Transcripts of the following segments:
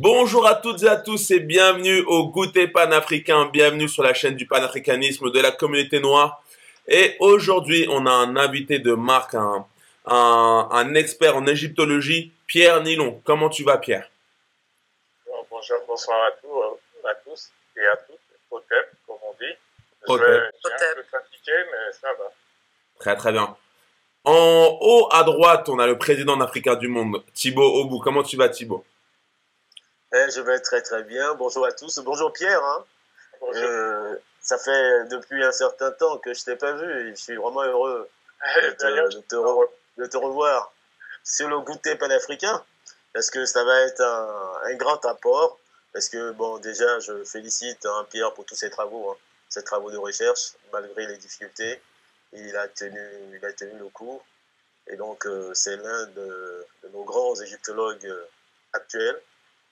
Bonjour à toutes et à tous et bienvenue au goûter panafricain, bienvenue sur la chaîne du panafricanisme de la communauté noire. Et aujourd'hui, on a un invité de marque, un, un, expert en égyptologie, Pierre Nilon. Comment tu vas Pierre? Bonjour, bonsoir à, tous, à tous et à toutes, au comme on dit. Je vais, un peu fatigué, mais ça va. Très très bien. En haut à droite, on a le président africain du monde, Thibaut Obou. Comment tu vas Thibaut? Eh, Je vais très très bien. Bonjour à tous. Bonjour Pierre. Hein. Bonjour. Euh, ça fait depuis un certain temps que je t'ai pas vu et je suis vraiment heureux de, te, de, te revoir sur le goûter panafricain parce que ça va être un, grand apport. Parce que, bon, déjà, je félicite hein, Pierre pour tous ses travaux, hein, ses travaux de recherche, malgré les difficultés. Il a tenu, il a tenu le coup. Et donc, euh, c'est l'un de, nos grands égyptologues euh, actuels.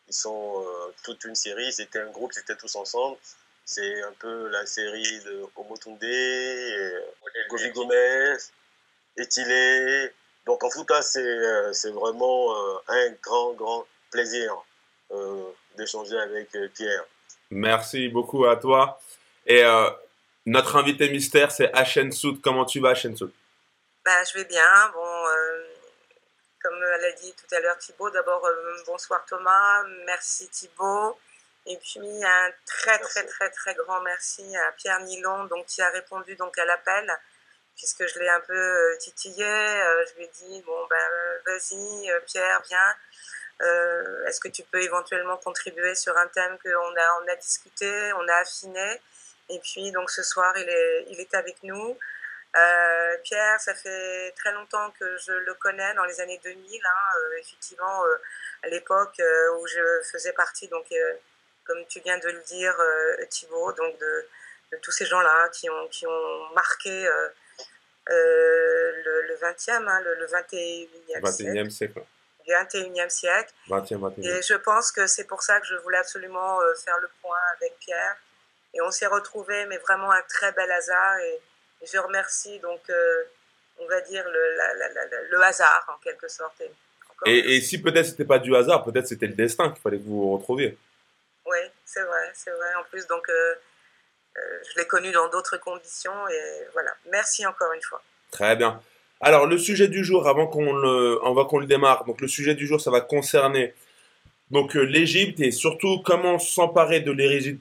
Ils sont euh, toute une série. C'était un groupe, c'était tous ensemble. C'est un peu la série de Omotunde, Govi Gomez, Etile. Donc, en tout cas, c'est vraiment un grand, grand plaisir d'échanger avec Pierre. Merci beaucoup à toi. Et notre invité mystère, c'est Achen Soud. Comment tu vas, Achen Soud? Bah, Je vais bien. Bon, euh, comme l'a dit tout à l'heure Thibaut, d'abord, euh, bonsoir Thomas. Merci Thibaut. Et puis un très très très très grand merci à Pierre Nilon donc, qui a répondu donc, à l'appel puisque je l'ai un peu euh, titillé. je lui ai dit, bon, ben, vas-y Pierre, viens. Est-ce que tu peux éventuellement contribuer sur un thème qu'on a, on a discuté, on a affiné? Et puis, donc, ce soir, il est, il est avec nous. Euh, Pierre, ça fait très longtemps que je le connais, dans les années 2000, hein, euh, effectivement, euh, à l'époque où je faisais partie, donc, comme tu viens de le dire, Thibault, donc de, de tous ces gens-là qui ont, qui ont marqué le, le, 20e, hein, le, 21e, 21e siècle. 21e siècle. 20e, 21e. Et je pense que c'est pour ça que je voulais absolument faire le point avec Pierre et on s'est retrouvés, mais vraiment un très bel hasard. Et, je remercie donc, euh, on va dire, le, le, hasard en quelque sorte. Et, et, si peut-être c'était pas du hasard, peut-être c'était le destin qu'il fallait que vous retrouviez. Oui, c'est vrai, c'est vrai. En plus, donc, euh, euh, je l'ai connu dans d'autres conditions et voilà. Merci encore une fois. Très bien. Alors, le sujet du jour, avant qu'on le, qu'on le démarre, donc le sujet du jour, ça va concerner donc euh, l'Égypte et surtout comment s'emparer de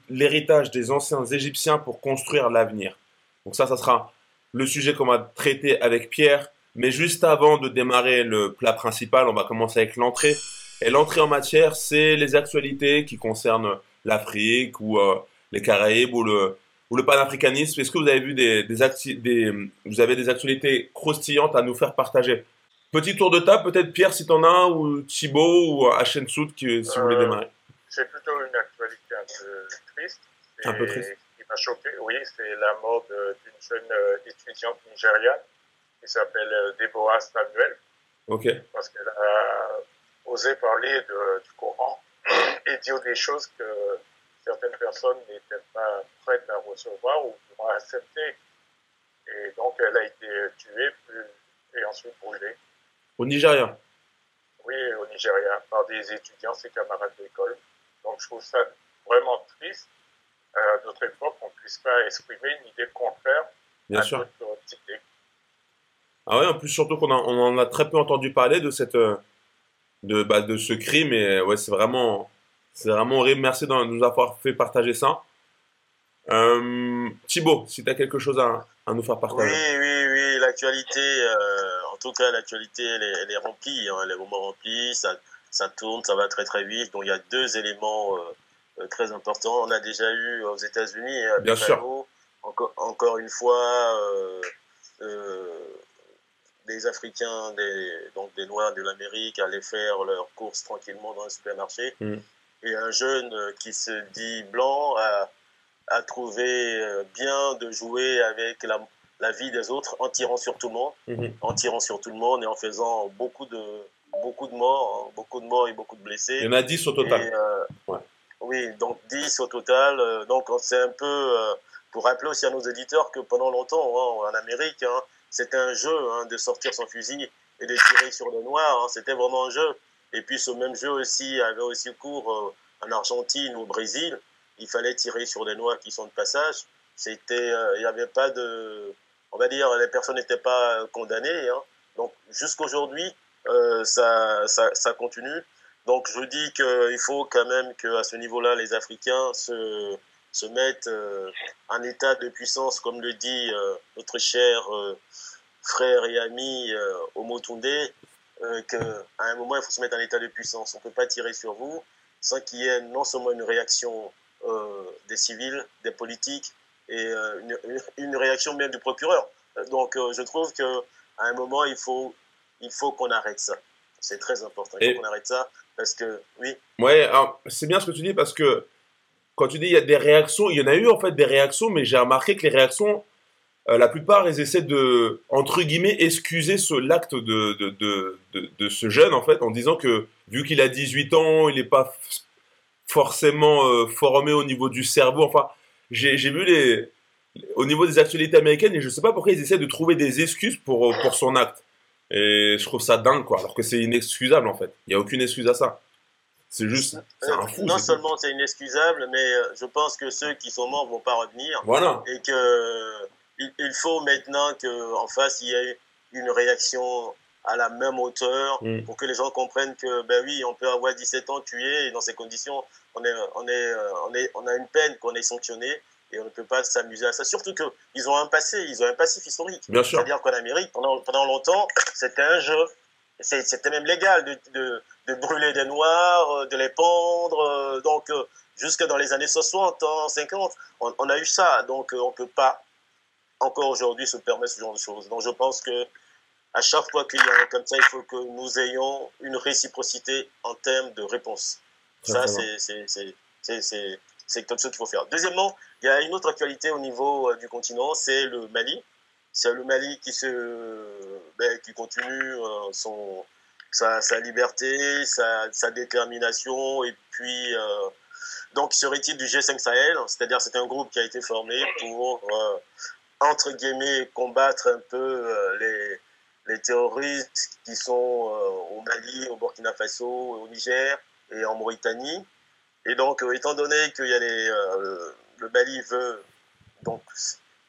l'héritage des anciens Égyptiens pour construire l'avenir. Donc ça, ça sera le sujet qu'on va traiter avec Pierre. Mais juste avant de démarrer le plat principal, on va commencer avec l'entrée. Et l'entrée en matière, c'est les actualités qui concernent l'Afrique ou euh, les Caraïbes ou le, ou le panafricanisme. Est-ce que vous avez vu des, des, vous avez des actualités croustillantes à nous faire partager? Petit tour de table, peut-être Pierre si t'en as ou Thibaut ou qui, si vous voulez euh, démarrer. C'est plutôt une actualité un peu triste. Un peu triste. Qui m'a choqué, oui, c'est la mort d'une jeune euh, étudiante nigériane qui s'appelle euh, Deborah Samuel. Ok. Parce qu'elle a osé parler de, du Coran et dire des choses que certaines personnes n'étaient pas prêtes à recevoir ou à accepter. Et donc, elle a été tuée et ensuite brûlée. Au Nigeria Oui, au Nigeria, par des étudiants, ses camarades d'école. Donc je trouve ça vraiment triste à notre époque qu'on ne puisse pas exprimer une idée contraire Bien à sûr. notre idée. Ah ouais, en plus surtout qu'on on en a très peu entendu parler de cette euh, de, bah, de ce crime et ouais c'est vraiment c'est vraiment horrible. Merci de nous avoir fait partager ça. Euh, Thibaut, si tu as quelque chose à, à, nous faire partager. Oui, oui, oui, l'actualité, euh, en tout cas, l'actualité, elle, elle est, remplie, hein, elle est vraiment remplie, ça, ça tourne, ça va très très vite. Donc il y a deux éléments euh, euh très importants. On a déjà eu aux États-Unis, à Bien sûr. Encore, encore une fois, euh, euh, des Africains, des, donc des Noirs de l'Amérique allaient faire leurs courses tranquillement dans un supermarché. Mm. Et un jeune qui se dit blanc a euh, bien de jouer avec la, la, vie des autres en tirant sur tout le monde, mhm. en tirant sur tout le monde et en faisant beaucoup de, beaucoup de morts, hein, beaucoup de morts et beaucoup de blessés. Il y en a 10 au total. Euh, oui, donc 10 au total. Euh, donc c'est un peu pour rappeler aussi à nos éditeurs que pendant longtemps, hein, en Amérique, hein, c'était un jeu de sortir son fusil et de tirer sur le noir. C'était vraiment un jeu. Et puis ce même jeu aussi avait aussi cours en Argentine ou au Brésil. Il fallait tirer sur des noix qui sont de passage. C'était, il n'y avait pas de, on va dire, les personnes n'étaient pas condamnées. Hein. Donc jusqu'aujourd'hui, ça, ça continue. Donc je dis qu'il faut quand même qu'à ce niveau-là, les Africains se, se mettent euh, en état de puissance, comme le dit euh, notre cher euh, frère et ami Omotunde, qu'à un moment, il faut se mettre en état de puissance. On ne peut pas tirer sur vous sans qu'il y ait non seulement une réaction des civils, des politiques, et une, une, réaction même du procureur. Donc je trouve qu'à un moment, il faut, il faut qu'on arrête ça. C'est très important. Il faut qu'on arrête ça parce que, oui. Ouais, c'est bien ce que tu dis parce que quand tu dis il y a des réactions, il y en a eu en fait des réactions, mais j'ai remarqué que les réactions, euh, la plupart, elles essaient de, entre guillemets, excuser ce, l'acte de, de, de, de, ce jeune en fait, en disant que vu qu'il a 18 ans, il n'est pas forcément euh, formé au niveau du cerveau. Enfin, j'ai, j'ai vu les, au niveau des actualités américaines et je ne sais pas pourquoi ils essaient de trouver des excuses pour, pour son acte. Et je trouve ça dingue, quoi. Alors que c'est inexcusable, en fait. Il n'y a aucune excuse à ça. C'est juste. Un fou, non seulement c'est inexcusable, mais euh, je pense que ceux qui sont morts vont pas revenir. Voilà. Et que il faut maintenant qu'en face, il y ait une réaction à la même hauteur mm. pour que les gens comprennent que, ben oui, on peut avoir 17 ans tué et dans ces conditions, on, est, on, est, euh, on, est, on a une peine qu'on est sanctionné et on ne peut pas s'amuser à ça. Surtout qu'ils ont un passé, ils ont un passif historique. C'est-à-dire qu'en Amérique, pendant, pendant longtemps, c'était un jeu. C'était même légal de, de, de, brûler des noirs, euh, de les pendre. Euh, donc, euh, jusque dans les années 60, 50, on, on a eu ça. Donc, on ne peut pas encore aujourd'hui se permettre ce genre de choses. Donc, je pense que à chaque fois qu'il y a un comme ça, il faut que nous ayons une réciprocité en termes de réponse. Ça, c'est c'est comme ça qu'il faut faire. Deuxièmement, il y a une autre actualité au niveau euh, du continent, c'est le Mali. C'est le Mali qui, se, ben, qui continue euh, son, sa, liberté, sa, détermination, et puis, euh, donc, serait-il du G5 Sahel, c'est-à-dire c'est un groupe qui a été formé pour, entre guillemets, combattre un peu les, les terroristes qui sont au Mali, au Burkina Faso, au Niger et en Mauritanie. Et donc, euh, étant donné que y a les, euh, le Mali veut donc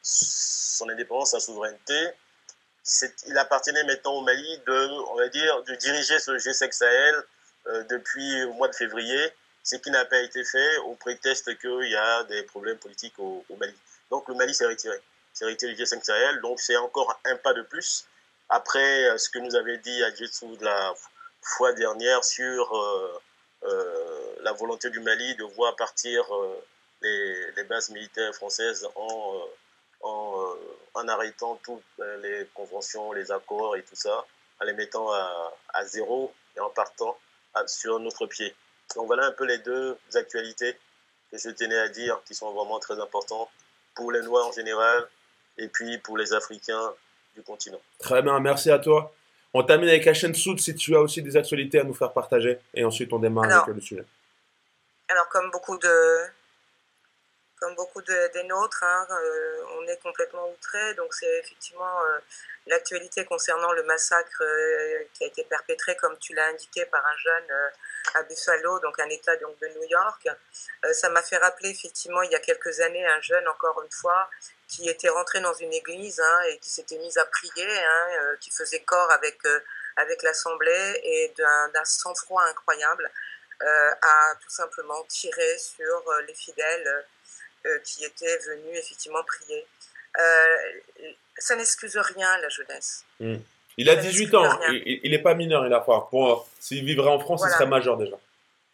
son indépendance, sa souveraineté, il appartenait maintenant au Mali de, on va dire, de diriger ce G5 Sahel euh, depuis le mois de février, ce qui n'a pas été fait au prétexte qu'il y a des problèmes politiques au, Mali. Donc le Mali s'est retiré, s'est retiré du G5 Sahel, donc c'est encore un pas de plus. Après ce que nous avait dit Adjetsu de la fois dernière sur euh, la volonté du Mali de voir partir euh, les, les, bases militaires françaises en, euh, en, en, arrêtant toutes les conventions, les accords et tout ça, en les mettant à, à zéro et en partant sur notre pied. Donc voilà un peu les deux actualités que je tenais à dire qui sont vraiment très importantes pour les Noirs en général et puis pour les Africains du continent. Très bien, merci à toi. On termine avec la chaîne Soud si tu as aussi des actualités à nous faire partager. Et ensuite, on démarre avec le sujet. Alors, comme beaucoup de, comme beaucoup de, des nôtres, hein, euh, on est complètement outré. Donc, c'est effectivement euh, l'actualité concernant le massacre euh, qui a été perpétré, comme tu l'as indiqué, par un jeune à Buffalo, donc un État donc, de New York. ça m'a fait rappeler, effectivement, il y a quelques années, un jeune, encore une fois, qui était rentré dans une église hein, et qui s'était mise à prier, hein, euh, qui faisait corps avec, euh, avec l'Assemblée et d'un sang-froid incroyable euh, a tout simplement tiré sur les fidèles qui étaient venus effectivement prier. ça n'excuse rien, la jeunesse. Hmm. Il a 18 ans, il n'est pas mineur, il a Pour, S'il vivrait en France, il serait majeur déjà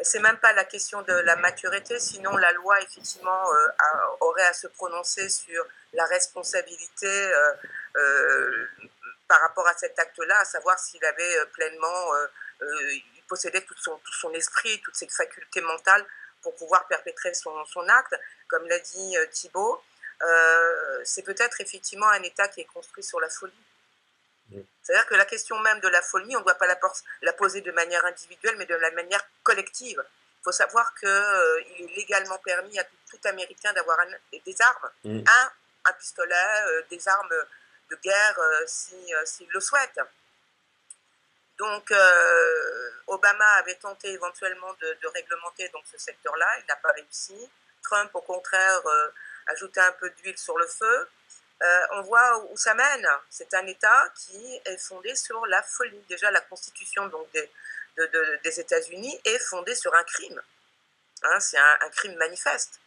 c'est même pas la question de la maturité, sinon la loi effectivement euh, aurait à se prononcer sur la responsabilité euh, euh, par rapport à cet acte-là, à savoir s'il avait pleinement, il possédait tout son, tout son esprit, toutes ses facultés mentales pour pouvoir perpétrer son, son acte. Comme l'a dit Thibault, c'est peut-être effectivement un État qui est construit sur la folie. C'est-à-dire que la question même de la folie, on ne doit pas la, poser de manière individuelle, mais de la manière collective. Il faut savoir qu'il euh, est légalement permis à tout, Américain d'avoir des armes, mm. un, un pistolet, euh, des armes de guerre euh, s'il le souhaite. Donc, Obama avait tenté éventuellement de, réglementer donc ce secteur-là, il n'a pas réussi. Trump, au contraire, ajoutait un peu d'huile sur le feu. on voit où ça mène. C'est un État qui est fondé sur la folie. Déjà, la constitution donc, des, des États-Unis est fondée sur un crime. Hein, c'est un, crime manifeste.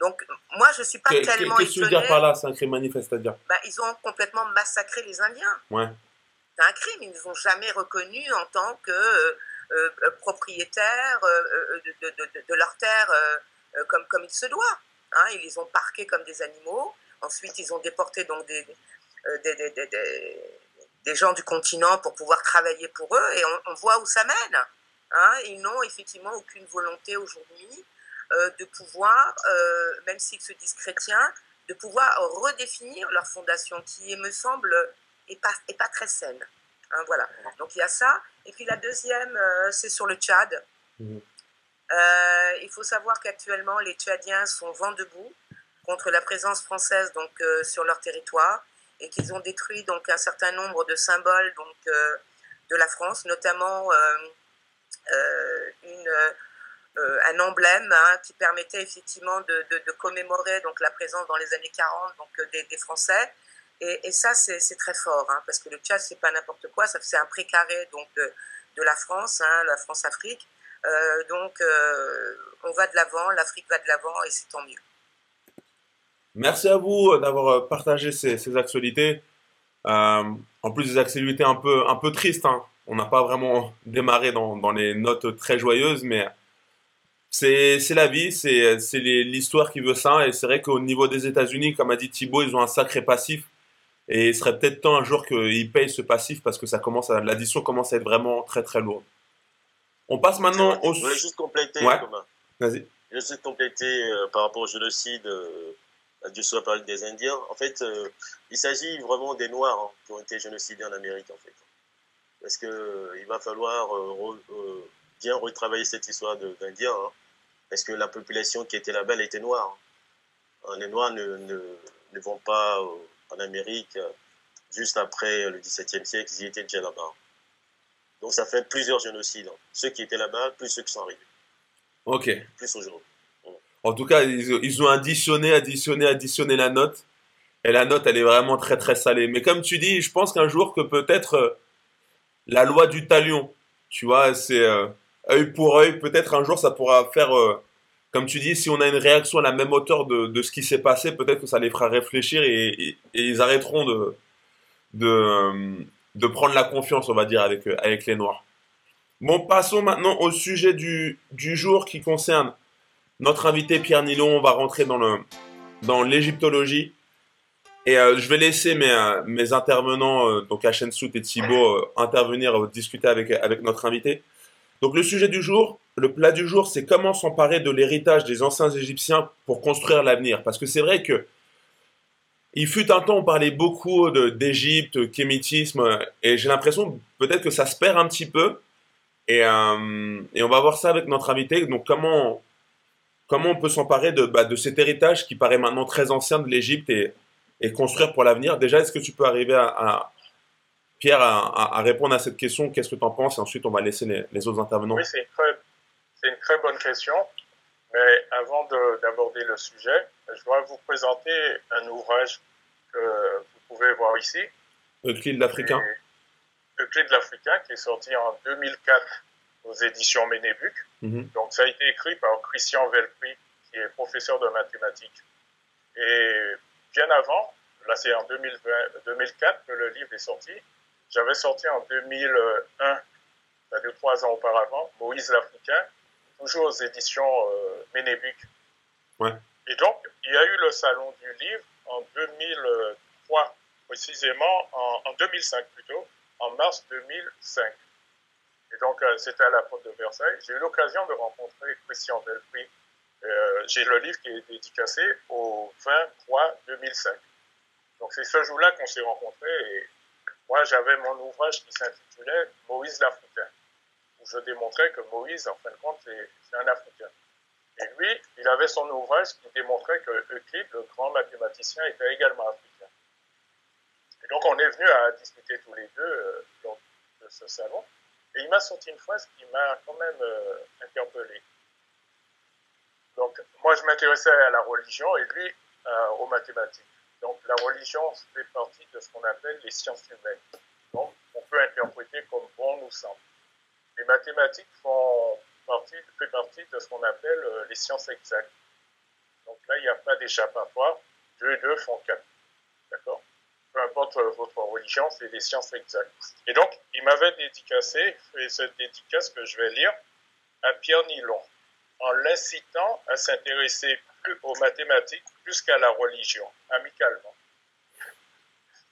Donc, moi, je ne suis pas tellement Qu'est-ce que tu veux dire par là, c'est un crime manifeste, c'est-à-dire? Bah, Ils ont complètement massacré les Indiens. Ouais. Un crime. Ils ne sont jamais reconnus en tant que euh, euh, propriétaires euh, de, de, de, leurs terres comme, comme il se doit. Hein. ils les ont parqués comme des animaux. Ensuite, ils ont déporté donc des, des, gens du continent pour pouvoir travailler pour eux. Et on, voit où ça mène. Hein, ils n'ont effectivement aucune volonté aujourd'hui de pouvoir, même s'ils se disent chrétiens, de pouvoir redéfinir leur fondation, qui me semble est pas, très saine. Hein, voilà. Donc il y a ça. Et puis la deuxième, euh, c'est sur le Tchad. Mmh. il faut savoir qu'actuellement, les Tchadiens sont vent debout contre la présence française donc, sur leur territoire et qu'ils ont détruit donc, un certain nombre de symboles donc, de la France, notamment euh, une, euh, un emblème hein, qui permettait effectivement de, de, commémorer donc, la présence dans les années 40 donc, euh, des, des Français. Et, ça, c'est très fort, hein, parce que le Tchad, c'est pas n'importe quoi, c'est un précaré donc, de, la France, hein, la France-Afrique. Euh, donc, euh, on va de l'avant, l'Afrique va de l'avant, et c'est tant mieux. Merci à vous d'avoir partagé ces, actualités. Euh, en plus des actualités un peu, un peu tristes, hein on n'a pas vraiment démarré dans, dans, les notes très joyeuses, mais c'est la vie, c'est l'histoire qui veut ça. Et c'est vrai qu'au niveau des États-Unis, comme a dit Thibault, ils ont un sacré passif. Et il serait peut-être temps un jour qu'ils payent ce passif parce que ça commence l'addition commence à être vraiment très très lourde. On passe maintenant au. Je voulais juste compléter, ouais. Vas-y. Je voulais juste compléter euh, par rapport au génocide. Euh, Dieu soit parlé des Indiens. En fait, euh, il s'agit vraiment des Noirs hein, qui ont été génocidés en Amérique, en fait parce qu'il euh, va falloir bien retravailler cette histoire d'Indiens, hein, parce que la population qui était là-bas, elle était noire. Hein. Les Noirs ne, ne, vont pas en Amérique juste après le XVIIe siècle, ils étaient déjà là-bas. Donc ça fait plusieurs génocides. Hein. Ceux qui étaient là-bas, plus ceux qui sont arrivés. Ok. Plus aujourd'hui. En tout cas, ils, ont additionné, additionné, additionné la note. Et la note, elle est vraiment très, très salée. Mais comme tu dis, je pense qu'un jour que peut-être la loi du talion. Tu vois, c'est euh, œil pour œil. Peut-être un jour, ça pourra faire, euh, comme tu dis, si on a une réaction à la même hauteur de, de ce qui s'est passé, peut-être que ça les fera réfléchir et, ils arrêteront de, de, euh, de, prendre la confiance, on va dire, avec, avec les Noirs. Bon, passons maintenant au sujet du, du jour qui concerne notre invité Pierre Nilon. On va rentrer dans dans l'égyptologie. Et euh, je vais laisser mes, euh, mes intervenants, euh, donc Hachem Sout et Thibaut, intervenir, discuter avec, avec notre invité. Donc le sujet du jour, le plat du jour, c'est comment s'emparer de l'héritage des anciens Égyptiens pour construire l'avenir. Parce que c'est vrai que il fut un temps, on parlait beaucoup d'Égypte, kémitisme, et j'ai l'impression peut-être que ça se perd un petit peu. Et, et, on va voir ça avec notre invité. Donc comment, comment on peut s'emparer de, bah, de cet héritage qui paraît maintenant très ancien de l'Égypte et construire pour l'avenir? Déjà, est-ce que tu peux arriver à, Pierre, à, répondre à cette question? Qu'est-ce que tu en penses? Et ensuite, on va laisser les, autres intervenants. Oui, une, une, très bonne question. Mais avant d'aborder le sujet, je dois vous présenter un ouvrage que vous pouvez voir ici. Euclide l'Africain. Euclide l'Africain, qui est sorti en 2004 aux éditions Ménébuc. Mhm. Donc, ça a été écrit par Christian Velpri, qui est professeur de mathématiques. Et bien avant, là c'est en 2004 que le livre est sorti. J'avais sorti en 2001, c'est-à-dire trois ans auparavant, Moïse l'Africain, toujours aux éditions euh, Ménébuc. Ouais. Et donc, il y a eu le salon du livre en 2003, précisément en, 2005 plutôt, en mars 2005. Et donc, euh, c'était à la porte de Versailles. J'ai eu l'occasion de rencontrer Christian Belfry, euh, j'ai le livre qui est dédicacé au 23-2005. Donc c'est ce jour-là qu'on s'est rencontrés et moi j'avais mon ouvrage qui s'intitulait Moïse l'Africain, où je démontrais que Moïse, en fin de compte, c'est un Africain. Et lui, il avait son ouvrage qui démontrait que Euclide, le grand mathématicien, était également africain. Et donc on est venu à discuter tous les deux euh, de ce salon. Et il m'a sorti une phrase qui m'a quand même euh, interpellé. Donc, moi, je m'intéressais à la religion et lui euh, aux mathématiques. Donc, la religion fait partie de ce qu'on appelle les sciences humaines. Donc, on peut interpréter comme bon nous semble. Les mathématiques font partie, fait partie de ce qu'on appelle euh, les sciences exactes. Donc là, il n'y a pas d'échappatoire. Deux et deux font quatre. D'accord? Peu importe euh, votre religion, c'est les sciences exactes. Et donc, il m'avait dédicacé, et cette dédicace que je vais lire, à Pierre Nilon, en l'incitant à s'intéresser plus aux mathématiques plus qu'à la religion, amicalement.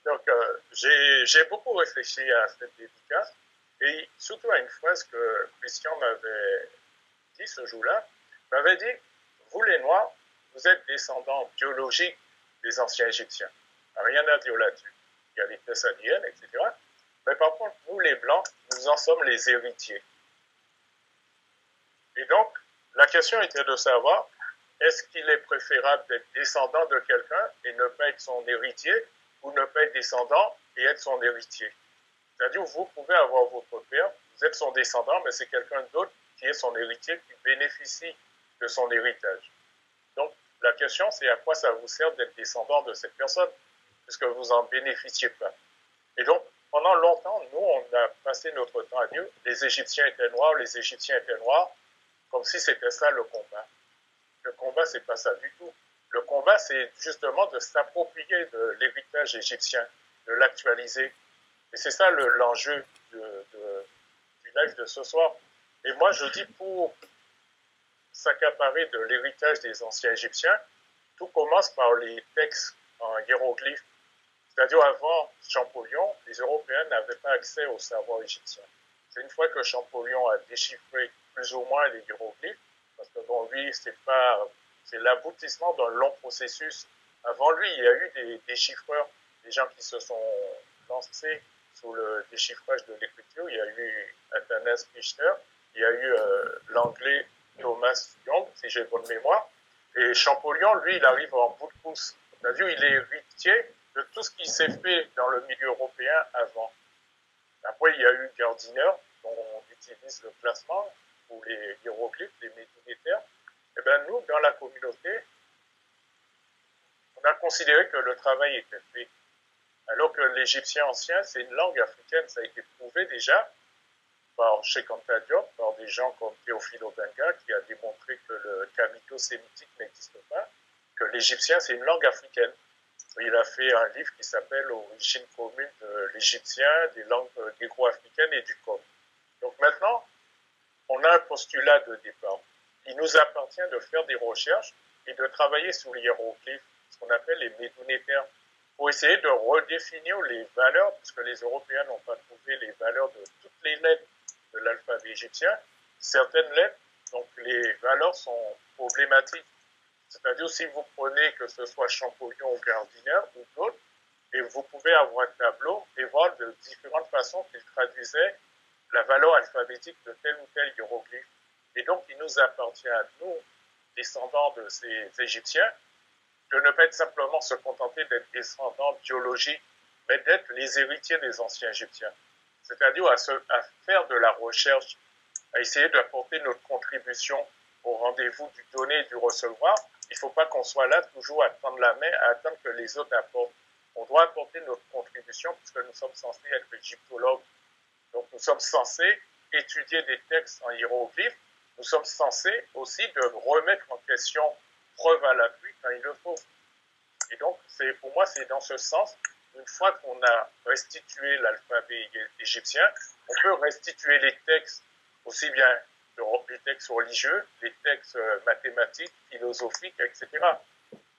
Donc, euh, j'ai beaucoup réfléchi à cette dédicace et surtout à une phrase que Christian m'avait dit ce jour-là, m'avait dit, vous les Noirs, vous êtes descendants biologiques des anciens Égyptiens. Rien à dire là-dessus. Il y a les Thessaliennes, etc. Mais par contre, nous les Blancs, nous en sommes les héritiers. Et donc, la question était de savoir, est-ce qu'il est préférable d'être descendant de quelqu'un et ne pas être son héritier, ou ne pas être descendant et être son héritier? C'est-à-dire, vous pouvez avoir votre père, vous êtes son descendant, mais c'est quelqu'un d'autre qui est son héritier, qui bénéficie de son héritage. Donc, la question, c'est à quoi ça vous sert d'être descendant de cette personne, puisque vous n'en bénéficiez pas. Et donc, pendant longtemps, nous, on a passé notre temps à dire, les Égyptiens étaient noirs, les Égyptiens étaient noirs, comme si c'était ça le combat. Le combat, c'est pas ça du tout. Le combat, c'est justement de s'approprier de l'héritage égyptien, de l'actualiser, et c'est ça l'enjeu du live de ce soir. Et moi, je dis pour s'accaparer de l'héritage des anciens Égyptiens, tout commence par les textes en hiéroglyphes. C'est-à-dire avant Champollion, les Européens n'avaient pas accès au savoir égyptien. C'est une fois que Champollion a déchiffré plus ou moins les hiéroglyphes, parce que bon, lui, c'est pas, c'est l'aboutissement d'un long processus. Avant lui, il y a eu des déchiffreurs, des gens qui se sont lancés sous le déchiffrage de l'écriture. Il y a eu Athanas Pichner, il y a eu euh, l'anglais Thomas Young, si j'ai bonne mémoire. Et Champollion, lui, il arrive en bout de course. On a vu, il est héritier de tout ce qui s'est fait dans le milieu européen avant. Après, il y a eu Gardiner, dont on utilise le placement pour les hiéroglyphes, les méditerranéens. Et eh bien, nous, dans la communauté, on a considéré que le travail était fait. Alors que l'égyptien ancien, c'est une langue africaine, ça a été prouvé déjà par Diop, par des gens comme Théophile Obenga, qui a démontré que le camito-sémitique n'existe pas, que l'égyptien, c'est une langue africaine. Il a fait un livre qui s'appelle Origine commune de l'égyptien, des langues négro-africaines et du com. Donc maintenant, on a un postulat de départ. Il nous appartient de faire des recherches et de travailler sur les hiéroglyphes, ce qu'on appelle les médounétaires pour essayer de redéfinir les valeurs, puisque les Européens n'ont pas trouvé les valeurs de toutes les lettres de l'alphabet égyptien. Certaines lettres, donc les valeurs sont problématiques. C'est-à-dire, si vous prenez que ce soit Champollion ou Gardiner ou d'autres, et vous pouvez avoir un tableau et voir de différentes façons qu'ils traduisaient la valeur alphabétique de tel ou tel hiéroglyphe. Et donc, il nous appartient à nous, descendants de ces Égyptiens, de ne pas être simplement se contenter d'être descendants biologiques, mais d'être les héritiers des anciens Égyptiens. C'est-à-dire à, à, faire de la recherche, à essayer d'apporter notre contribution au rendez-vous du donner et du recevoir. Il ne faut pas qu'on soit là toujours à tendre la main, à attendre que les autres apportent. On doit apporter notre contribution puisque nous sommes censés être égyptologues. Donc nous sommes censés étudier des textes en hiéroglyphes. Nous sommes censés aussi de remettre en question preuve à l'appui quand il le faut. Et donc, pour moi, c'est dans ce sens, une fois qu'on a restitué l'alphabet égyptien, on peut restituer les textes, aussi bien les textes religieux, les textes euh, mathématiques, philosophiques, etc.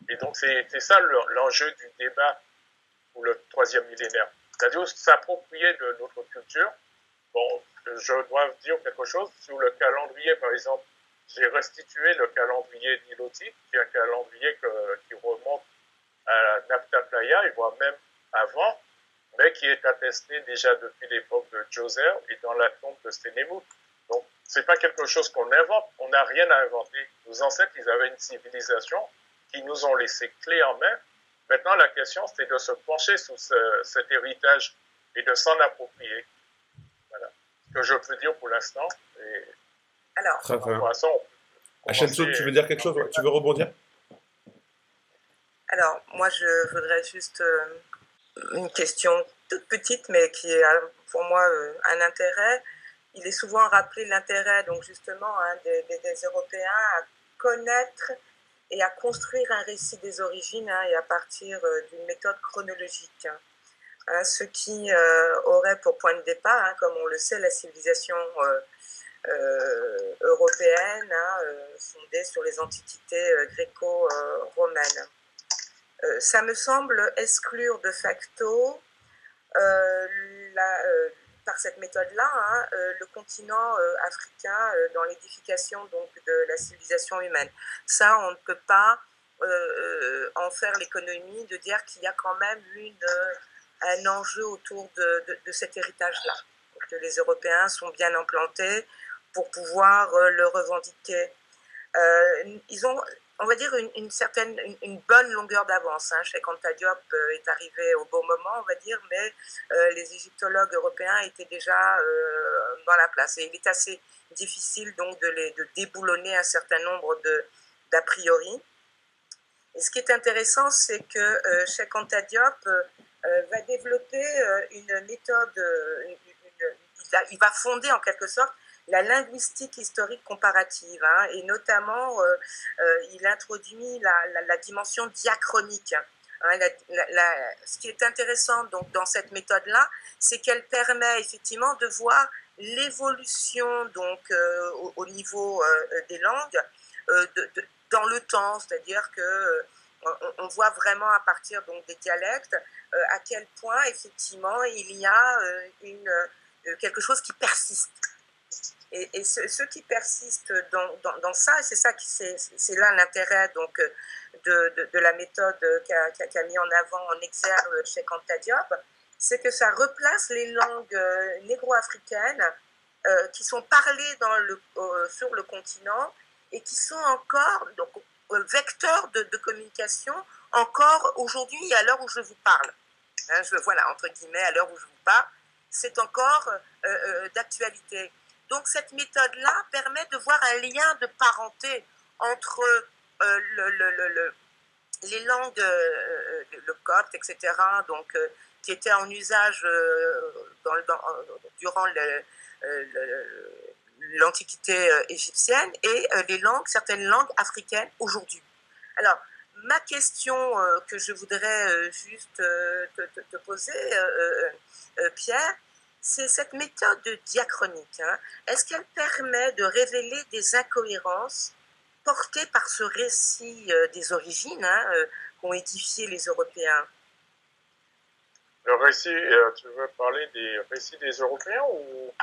Et donc, c'est, ça l'enjeu du débat pour le troisième millénaire. C'est-à-dire s'approprier de notre culture. Bon, je dois dire quelque chose sur le calendrier, par exemple j'ai restitué le calendrier nilotique, qui est un calendrier qui remonte à Napta Playa, et voire même avant, mais qui est attesté déjà depuis l'époque de Djoser et dans la tombe de Sénémout. Donc, c'est pas quelque chose qu'on invente, on n'a rien à inventer. Nos ancêtres, ils avaient une civilisation qui nous ont laissé clé en main. Maintenant, la question, c'est de se pencher sur cet héritage et de s'en approprier. Voilà. Ce que je peux dire pour l'instant. Alors, très, très bien. tu veux dire quelque chose Tu veux rebondir Alors, moi, je voudrais juste euh, une question toute petite, mais qui est pour moi euh, un intérêt. Il est souvent rappelé l'intérêt, donc justement, hein, des, Européens à connaître et à construire un récit des origines hein, et à partir euh, d'une méthode chronologique. Hein. Ce qui euh, aurait pour point de départ, hein, comme on le sait, la civilisation euh, euh, européenne, hein, fondée sur les antiquités gréco-romaines. ça me semble exclure de facto par cette méthode-là, le continent africain dans l'édification donc de la civilisation humaine. Ça, on ne peut pas en faire l'économie de dire qu'il y a quand même une un enjeu autour de, de, cet héritage-là, que les Européens sont bien implantés pour pouvoir euh, le revendiquer. Euh, ils ont, on va dire, une, certaine, une, bonne longueur d'avance. Hein. Cheikh Anta Diop euh, est arrivé au bon moment, on va dire, mais les égyptologues européens étaient déjà dans la place. Et il est assez difficile donc de, les, de déboulonner un certain nombre d'a priori. Et ce qui est intéressant, c'est que Cheikh Anta Diop euh, va développer euh, une méthode, euh, il va fonder en quelque sorte la linguistique historique comparative, hein, et notamment il introduit la, dimension diachronique. Hein, ce qui est intéressant donc, dans cette méthode-là, c'est qu'elle permet effectivement de voir l'évolution donc au, niveau des langues dans le temps, c'est-à-dire que on, voit vraiment à partir donc des dialectes euh, à quel point effectivement il y a euh, euh, quelque chose qui persiste. Et, ce, qui persiste dans, dans, ça, et c'est ça qui c'est là l'intérêt donc de, de, la méthode qu'a mis en avant en exergue chez Kanta c'est que ça replace les langues négro-africaines qui sont parlées dans le, sur le continent et qui sont encore donc, vecteurs de, communication encore aujourd'hui à l'heure où je vous parle. Hein, je, voilà, entre guillemets, à l'heure où je vous parle, c'est encore euh, euh, d'actualité. Donc cette méthode-là permet de voir un lien de parenté entre euh, le, les langues, le copte, etc., donc, qui étaient en usage durant l'Antiquité égyptienne, et les langues, certaines langues africaines aujourd'hui. Alors, ma question euh, que je voudrais euh, juste euh, te, poser, Pierre, c'est cette méthode diachronique. Hein. Est-ce qu'elle permet de révéler des incohérences portées par ce récit des origines hein, qu'ont édifié les Européens? Le récit, tu veux parler des récits des Européens ou?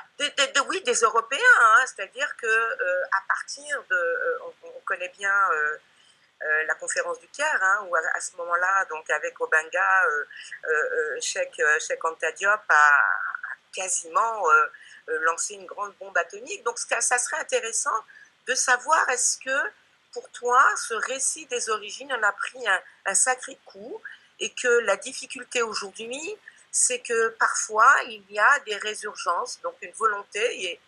Oui, des Européens. Hein. C'est-à-dire que à partir de, on, connaît bien euh, la conférence du Caire, hein, où à, ce moment-là, donc avec Obanga, euh, euh, Cheikh, Cheikh Anta Diop a, quasiment lancé une grande bombe atomique. Donc ça, serait intéressant de savoir est-ce que pour toi, ce récit des origines en a pris un, sacré coup et que la difficulté aujourd'hui, c'est que parfois il y a des résurgences, donc une volonté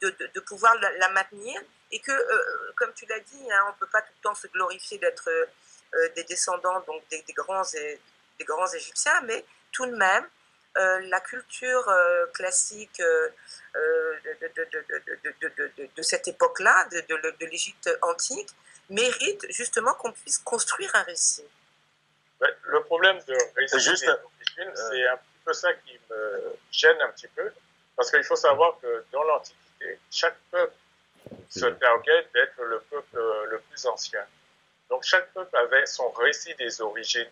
de, pouvoir la, maintenir, et que, euh, comme tu l'as dit, hein, on ne peut pas tout le temps se glorifier d'être euh, des descendants donc des, grands des grands Égyptiens, mais tout de même, euh, la culture classique de, cette époque-là, de, l'Égypte antique, mérite justement qu'on puisse construire un récit. le problème de récit Juste, c'est un peu ça qui me gêne un petit peu, parce qu'il faut savoir que dans l'Antiquité, chaque peuple se targuait d'être le peuple le plus ancien. Donc chaque peuple avait son récit des origines.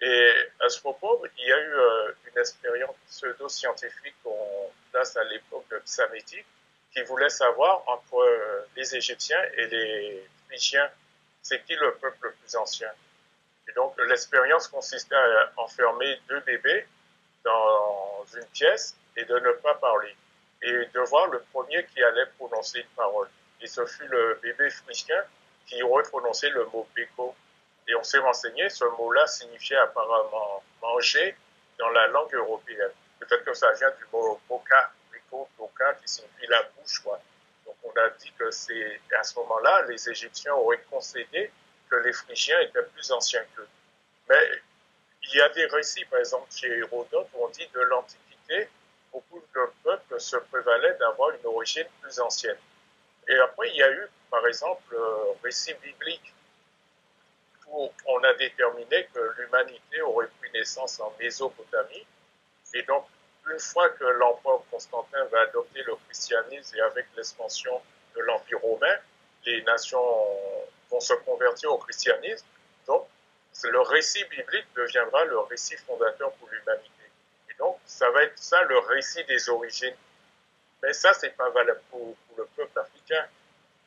Et à ce propos, il y a eu euh, une expérience pseudo-scientifique qu'on place à l'époque psamétique qui voulait savoir entre euh, les Égyptiens et les Phrygiens, c'est qui le peuple le plus ancien. Et donc l'expérience consistait à enfermer deux bébés dans une pièce et de ne pas parler et de voir le premier qui allait prononcer une parole. Et ce fut le bébé phrygien qui aurait prononcé le mot beko. Et on s'est renseigné, ce mot-là signifiait apparemment manger dans la langue européenne. Peut-être que ça vient du mot boka, Toka, qui signifie la bouche. Quoi. Donc on a dit que c'est à ce moment-là, les Égyptiens auraient concédé que les Phrygiens étaient plus anciens qu'eux. Mais il y a des récits, par exemple chez Hérodote, où on dit de l'Antiquité, beaucoup de peuples se prévalaient d'avoir une origine plus ancienne. Et après, il y a eu, par exemple, le récit biblique où on a déterminé que l'humanité aurait pris naissance en Mésopotamie. Et donc, une fois que l'empereur Constantin va adopter le christianisme et avec l'expansion de l'Empire romain, les nations vont se convertir au christianisme. Donc, le récit biblique deviendra le récit fondateur pour l'humanité. Et donc, ça va être ça le récit des origines. Mais ça, c'est pas valable pour, le peuple africain.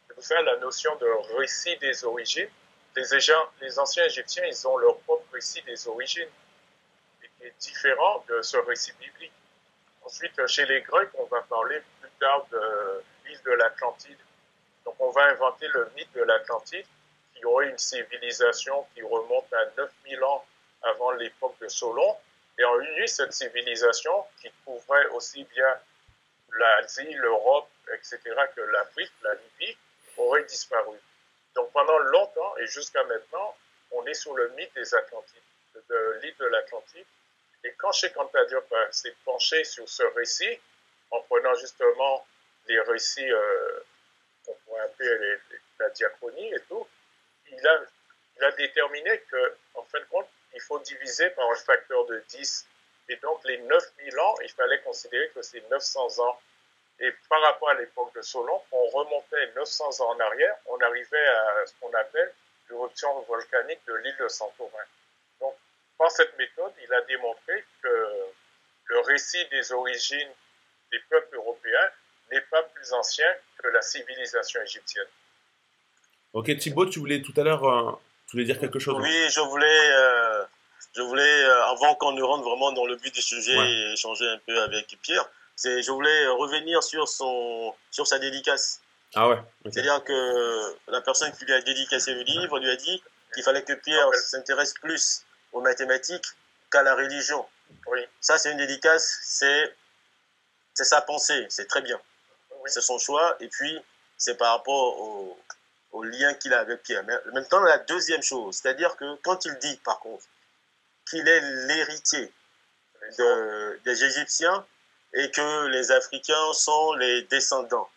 C'est pour ça la notion de récit des origines. Les, anciens Égyptiens, ils ont leur propre récit des origines, qui est différent de ce récit biblique. Ensuite, chez les Grecs, on va parler plus tard de l'île de l'Atlantide. Donc, on va inventer le mythe de l'Atlantide, qui aurait une civilisation qui remonte à 9000 ans avant l'époque de Solon. Et en une nuit, cette civilisation, qui couvrait aussi bien l'Asie, l'Europe, etc., que l'Afrique, la Libye, aurait disparu. Donc pendant longtemps et jusqu'à maintenant, on est sous le mythe des Atlantides, de l'île de l'Atlantique. Et quand Cheikh Anta s'est penché sur ce récit, en prenant justement les récits euh, qu'on pourrait appeler la diachronie et tout, il a, il a déterminé que, en fin de compte, il faut diviser par un facteur de 10. Et donc, les 9000 ans, il fallait considérer que c'est 900 ans. Et par rapport à l'époque de Solon, on remontait 900 ans en arrière, on arrivait à ce qu'on appelle l'éruption volcanique de l'île de Santorin. Donc, par cette méthode, il a démontré que le récit des origines des peuples européens n'est pas plus ancien que la civilisation égyptienne. Ok, Thibaut, tu voulais tout à l'heure, euh, tu voulais dire quelque chose hein? Oui, je voulais, euh, je voulais euh, avant qu'on ne rentre vraiment dans le but du sujet et échanger un peu avec Pierre, c'est, je voulais revenir sur son, sur sa dédicace. Ah ouais. C'est-à-dire que la personne qui lui a dédicacé le livre lui a dit qu'il fallait que Pierre s'intéresse plus aux mathématiques qu'à la religion. Oui. Ça, c'est une dédicace, c'est, c'est sa pensée, c'est très bien. C'est son choix, et puis c'est par rapport au, au lien qu'il a avec Pierre. Mais en même temps, la deuxième chose, c'est-à-dire que quand il dit, par contre, qu'il est l'héritier des Égyptiens et que les Africains sont les descendants,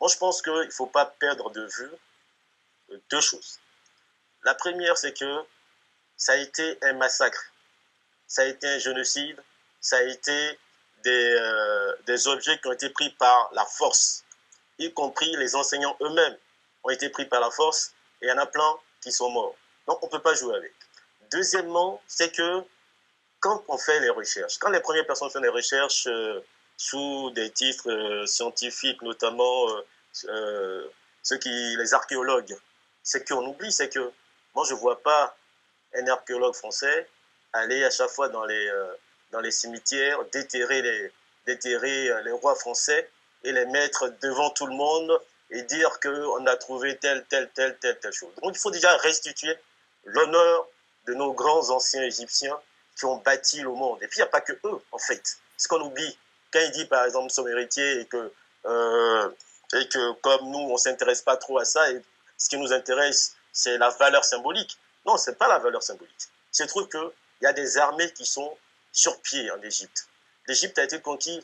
moi je pense qu'il ne faut pas perdre de vue deux choses. La première, c'est que ça a été un massacre, ça a été un génocide, ça a été des, euh, des objets qui ont été pris par la force, y compris les enseignants eux-mêmes ont été pris par la force et il y en a plein qui sont morts. Donc on ne peut pas jouer avec. Deuxièmement, c'est que quand on fait les recherches, quand les premières personnes font des recherches euh, sous des titres euh, scientifiques, notamment euh, ceux qui, les archéologues, c'est qu'on oublie, c'est que moi je ne vois pas un archéologue français aller à chaque fois dans les, dans les cimetières, déterrer les, déterrer les rois français et les mettre devant tout le monde et dire qu'on a trouvé telle, telle, telle, telle, telle chose. Donc il faut déjà restituer l'honneur de nos grands anciens Égyptiens qui ont bâti le monde. Et puis il n'y a pas que eux, en fait. Ce qu'on oublie, quand il dit par exemple son héritier et que, euh, et que comme nous, on ne s'intéresse pas trop à ça, et ce qui nous intéresse, c'est la valeur symbolique. Non, ce n'est pas la valeur symbolique. Il se trouve qu'il y a des armées qui sont sur pied en Égypte. L'Égypte a été conquise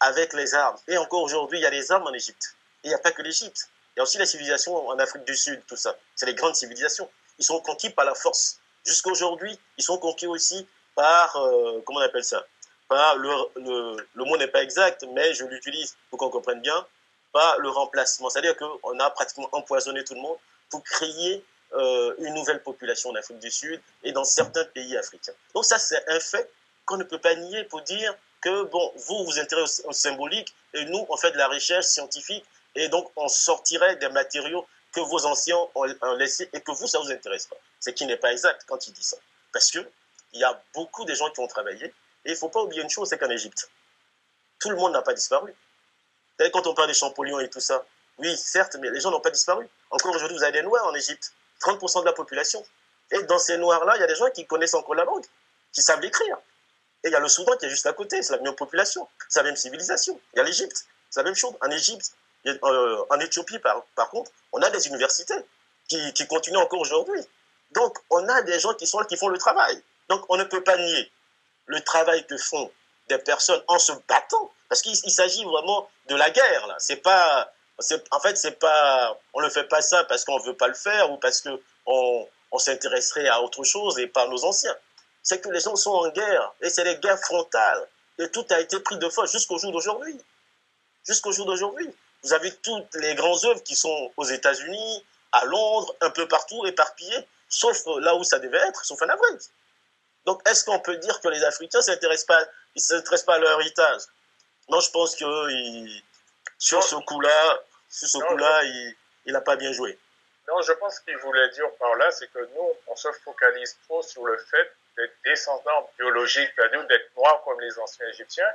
avec les armes. Et encore aujourd'hui, il y a des armes en Égypte il n'y a pas que l'Égypte. Il y a aussi les civilisations en Afrique du Sud, tout ça. C'est les grandes civilisations. Ils sont conquis par la force. Jusqu'à aujourd'hui, ils sont conquis aussi par, euh, comment on appelle ça? Par le, le, mot n'est pas exact, mais je l'utilise pour qu'on comprenne bien, par le remplacement. C'est-à-dire qu'on a pratiquement empoisonné tout le monde pour créer euh, une nouvelle population en Afrique du Sud et dans certains pays africains. Donc ça, c'est un fait qu'on ne peut pas nier pour dire que, bon, vous vous intéressez au symbolique et nous, on fait de la recherche scientifique et donc, on sortirait des matériaux que vos anciens ont laissés et que vous, ça ne vous intéresse pas. Ce qui n'est pas exact quand il dit ça. Parce qu'il y a beaucoup de gens qui ont travaillé. Et il ne faut pas oublier une chose, c'est qu'en Égypte, tout le monde n'a pas disparu. Quand on parle des Champollions et tout ça, oui, certes, mais les gens n'ont pas disparu. Encore aujourd'hui, vous avez des Noirs en Égypte, 30% de la population. Et dans ces Noirs-là, il y a des gens qui connaissent encore la langue, qui savent l'écrire. Et il y a le Soudan qui est juste à côté, c'est la même population, c'est la même civilisation. Il y a l'Égypte, c'est la même chose. En Égypte, euh, en Éthiopie, par, par, contre, on a des universités qui, qui continuent encore aujourd'hui. Donc, on a des gens qui sont là, qui font le travail. Donc, on ne peut pas nier le travail que font des personnes en se battant, parce qu'il s'agit vraiment de la guerre. Là, c'est pas, en fait, c'est pas, on ne fait pas ça parce qu'on veut pas le faire ou parce que on, s'intéresserait à autre chose et pas nos anciens. C'est que les gens sont en guerre et c'est des guerres frontales et tout a été pris de force jusqu'au jour d'aujourd'hui. Jusqu'au jour d'aujourd'hui. Vous avez toutes les grandes œuvres qui sont aux États-Unis, à Londres, un peu partout, éparpillées, sauf là où ça devait être, sauf en Afrique. Donc, est-ce qu'on peut dire que les Africains ne s'intéressent pas, pas à leur héritage? Non, je pense que sur ce coup-là, sur ce coup-là, il n'a pas bien joué. Non, je pense qu'il voulait dire par là, c'est que nous, on se focalise trop sur le fait d'être descendants biologiques à nous, d'être noirs comme les anciens Égyptiens,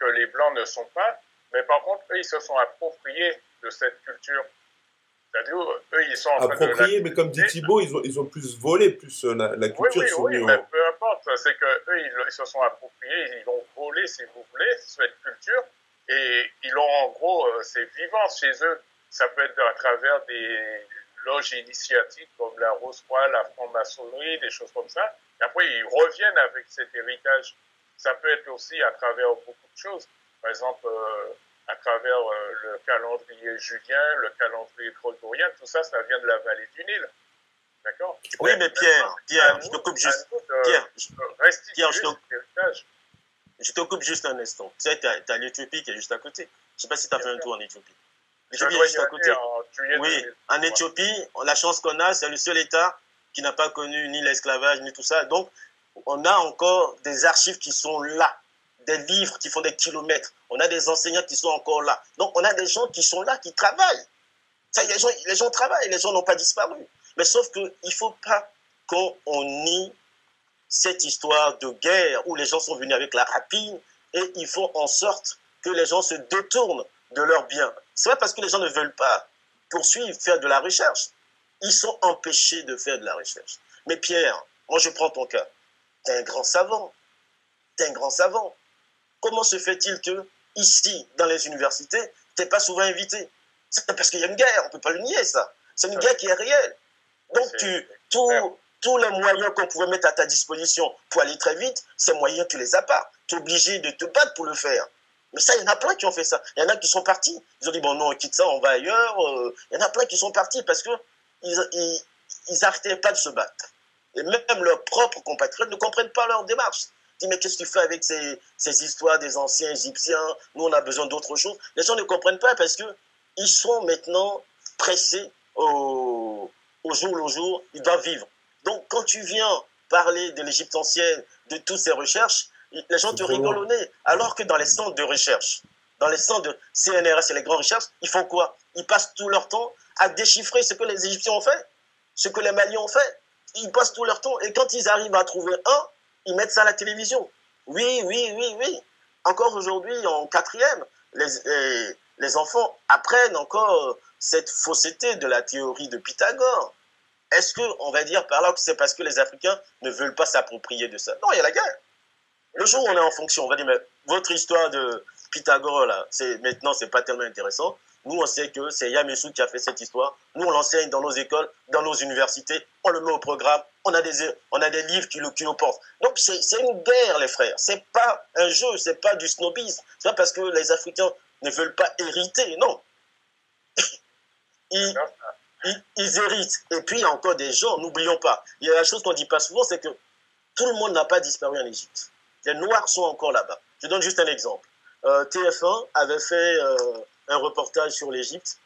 que les Blancs ne sont pas. Mais par contre, eux, ils se sont appropriés de cette culture. C'est-à-dire, eux, ils sont en train de mais comme dit Thibault, ils ont, ils ont plus volé plus euh, la, culture. Oui, oui, oui mais peu importe. C'est qu'eux, ils, ils, se sont appropriés, ils ont volé, si vous voulez, cette culture. Et ils l'ont, en gros, euh, c'est vivant chez eux. Ça peut être à travers des loges initiatiques comme la Rose-Croix, la franc-maçonnerie, des choses comme ça. Et après, ils reviennent avec cet héritage. Ça peut être aussi à travers beaucoup de choses. Par exemple, euh, à travers euh, le calendrier julien, le calendrier grégorien, tout ça, ça vient de la vallée du Nil. D'accord? Oui, mais Pierre, Pierre, je te coupe juste. Pierre, je, Pierre, je, te, je te coupe juste un instant. Tu sais, tu as, l'Éthiopie qui est juste à côté. Je ne sais pas si tu as fait un tour en Éthiopie. L'Éthiopie est juste à côté. oui, en Éthiopie, la chance qu'on a, c'est le seul État qui n'a pas connu ni l'esclavage, ni tout ça. Donc, on a encore des archives qui sont là des livres qui font des kilomètres. On a des enseignants qui sont encore là. Donc, on a des gens qui sont là, qui travaillent. Ça, les, gens, les gens travaillent, les gens n'ont pas disparu. Mais sauf qu'il ne faut pas qu'on nie cette histoire de guerre où les gens sont venus avec la rapine et il faut en sorte que les gens se détournent de leurs biens. C'est pas parce que les gens ne veulent pas poursuivre, faire de la recherche. Ils sont empêchés de faire de la recherche. Mais Pierre, moi je prends ton cas. Tu es un grand savant. Tu es un grand savant. Comment se fait-il que, ici, dans les universités, tu n'es pas souvent invité? C'est parce qu'il y a une guerre, on ne peut pas le nier, ça. C'est une guerre qui est réelle. Donc, tu, tous les moyens qu'on pouvait mettre à ta disposition pour aller très vite, ces moyens, tu les as pas. Tu es obligé de te battre pour le faire. Mais ça, il y en a plein qui ont fait ça. Il y en a qui sont partis. Ils ont dit, bon, non, on quitte ça, on va ailleurs. Euh. Il y en a plein qui sont partis parce qu'ils ils, n'arrêtaient pas de se battre. Et même leurs propres compatriotes ne comprennent pas leur démarche dis, mais qu'est-ce que tu fais avec ces, ces, histoires des anciens Égyptiens Nous, on a besoin d'autre chose. Les gens ne comprennent pas parce qu'ils sont maintenant pressés au, au jour le jour. Ils doivent vivre. Donc, quand tu viens parler de l'Égypte ancienne, de toutes ces recherches, les gens te rigolent au nez. Alors que dans les centres de recherche, dans les centres de CNRS et les grandes recherches, ils font quoi? Ils passent tout leur temps à déchiffrer ce que les Égyptiens ont fait, ce que les Maliens ont fait. Ils passent tout leur temps et quand ils arrivent à trouver un, ils mettent ça à la télévision. Oui, oui, oui, oui. Encore aujourd'hui, en quatrième, les, les, enfants apprennent encore cette fausseté de la théorie de Pythagore. Est-ce qu'on va dire par là que c'est parce que les Africains ne veulent pas s'approprier de ça? Non, il y a la guerre. Le jour où on est en fonction, on va dire, mais votre histoire de Pythagore, là, maintenant, c'est pas tellement intéressant. Nous, on sait que c'est Yamesu qui a fait cette histoire. Nous, on l'enseigne dans nos écoles, dans nos universités. On le met au programme. On a des, livres qui le, portent. Donc, c'est une guerre, les frères. C'est pas un jeu, c'est pas du snobisme. C'est pas parce que les Africains ne veulent pas hériter. Non. Ils, ils, héritent. Et puis, il y a encore des gens, n'oublions pas. Il y a la chose qu'on ne dit pas souvent, c'est que tout le monde n'a pas disparu en Égypte. Les Noirs sont encore là-bas. Je donne juste un exemple. Euh, TF1 avait fait euh, un reportage sur l'Égypte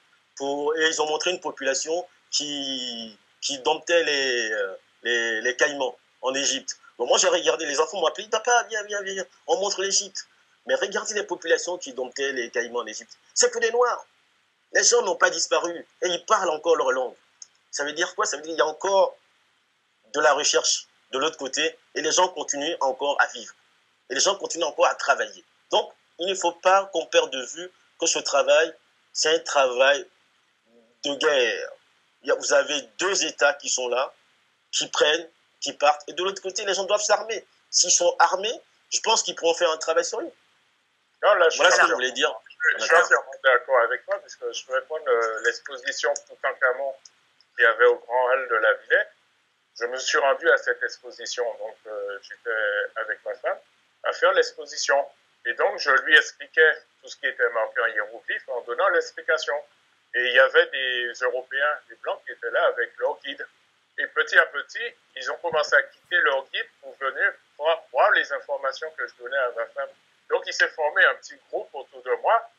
et ils ont montré une population qui, qui domptait les, euh, les, caïmans en Égypte. Bon, moi, j'ai regardé, les enfants m'ont appelé, papa, viens, viens, viens, on montre l'Égypte. Mais regardez les populations qui domptaient les caïmans en Égypte. C'est que des Noirs. Les gens n'ont pas disparu et ils parlent encore leur langue. Ça veut dire quoi? Ça veut dire qu'il y a encore de la recherche de l'autre côté et les gens continuent encore à vivre. Et les gens continuent encore à travailler. Donc, il ne faut pas qu'on perde de vue que ce travail, c'est un travail de guerre. Vous avez deux États qui sont là, qui prennent, qui partent. Et de l'autre côté, les gens doivent s'armer. S'ils sont armés, je pense qu'ils pourront faire un travail sur lui. Non, là, je voilà ce que je voulais dire. Je suis entièrement d'accord avec toi, parce que je peux répondre euh, l'exposition Toutankhamon qu'il y avait au Grand Hall de la Villette. Je me suis rendu à cette exposition, donc euh, j'étais avec ma femme, à faire l'exposition. Et donc, je lui expliquais tout ce qui était marqué en hiéroglyphe en donnant l'explication. Et il y avait des Européens, des Blancs qui étaient là avec leur guide. Et petit à petit, ils ont commencé à quitter leur guide pour venir voir, les informations que je donnais à ma femme. Donc, il s'est formé un petit groupe autour de moi.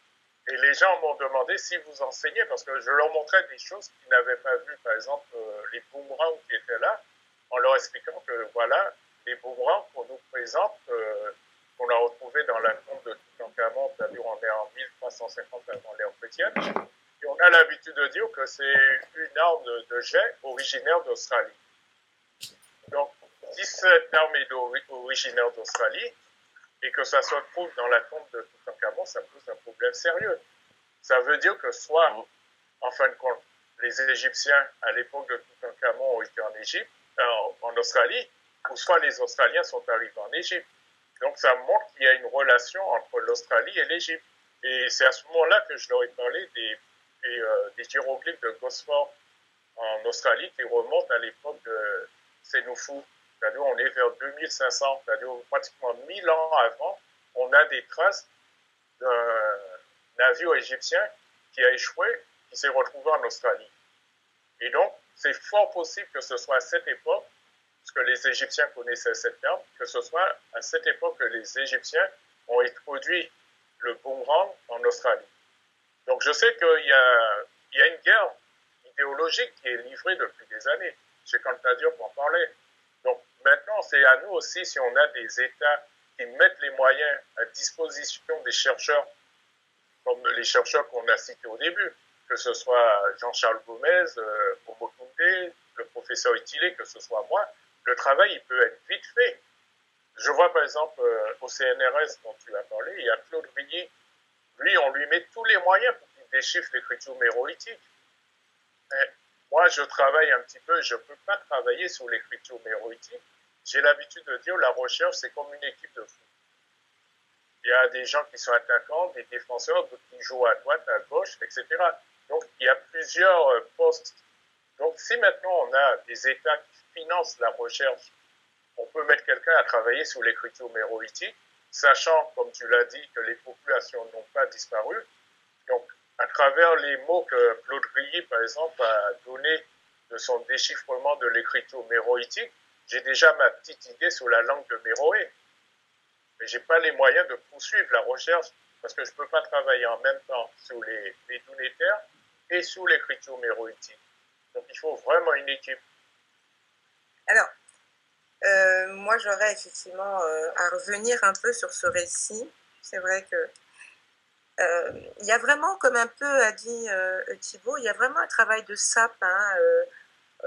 Et les gens m'ont demandé si vous enseignez, parce que je leur montrais des choses qu'ils n'avaient pas vues. Par exemple, euh, les boomerangs qui étaient là, en leur expliquant que voilà, les boomerangs qu'on nous présente, euh, qu'on a retrouvés dans la tombe de Toutankhamon, c'est-à-dire on est en 1350 avant l'ère chrétienne, et on a l'habitude de dire que c'est une arme de, jet originaire d'Australie. Donc, si cette arme est originaire d'Australie, et que ça se trouve dans la tombe de Toutankhamon, ça pose un problème sérieux. Ça veut dire que soit, en fin de compte, les Égyptiens, à l'époque de Toutankhamon, ont été en Égypte, euh, en Australie, ou soit les Australiens sont arrivés en Égypte. Donc ça montre qu'il y a une relation entre l'Australie et l'Égypte. Et c'est à ce moment-là que je leur ai parlé des, euh, hiéroglyphes de Gosford en Australie qui remontent à l'époque de Sénoufou. C'est-à-dire on est vers 2500, c'est-à-dire pratiquement 1000 ans avant, on a des traces d'un navire égyptien qui a échoué, qui s'est retrouvé en Australie. Et donc, c'est fort possible que ce soit à cette époque, que les Égyptiens connaissaient cette terme, que ce soit à cette époque que les Égyptiens ont introduit le boomerang en Australie. Donc je sais qu'il y a, il y a une guerre idéologique qui est livrée depuis des années. Même dire pour en parler. Donc maintenant, c'est à nous aussi, si on a des États qui mettent les moyens à disposition des chercheurs, comme les chercheurs qu'on a cités au début, que ce soit Jean-Charles Gomez, euh, le professeur Itilé, que ce soit moi, le travail il peut être vite fait. Je vois par exemple euh, au CNRS dont tu as parlé, il y a Claude Vigny. Lui, on lui met tous les moyens pour qu'il déchiffre l'écriture méroïtique. moi, je travaille un petit peu, je ne peux pas travailler sur l'écriture méroïtique. J'ai l'habitude de dire la recherche, c'est comme une équipe de foot. Il y a des gens qui sont attaquants, des défenseurs, d'autres qui jouent à droite, à gauche, etc. Donc, il y a plusieurs euh, postes. Donc, si maintenant on a des États qui financent la recherche, on peut mettre quelqu'un à travailler sur l'écriture méroïtique, sachant, comme tu l'as dit, que les populations n'ont pas disparu. Donc, à travers les mots que Claude Grilly, par exemple, a donné de son déchiffrement de l'écriture méroïtique, j'ai déjà ma petite idée sur la langue de Méroé. Mais j'ai pas les moyens de poursuivre la recherche parce que je peux pas travailler en même temps sur les, les et sous l'écriture méroïtique. Donc il faut vraiment une équipe. Alors, euh, moi j'aurais effectivement euh, à revenir un peu sur ce récit. C'est vrai que euh, il y a vraiment, comme un peu a dit Thibault, il y a vraiment un travail de sape hein,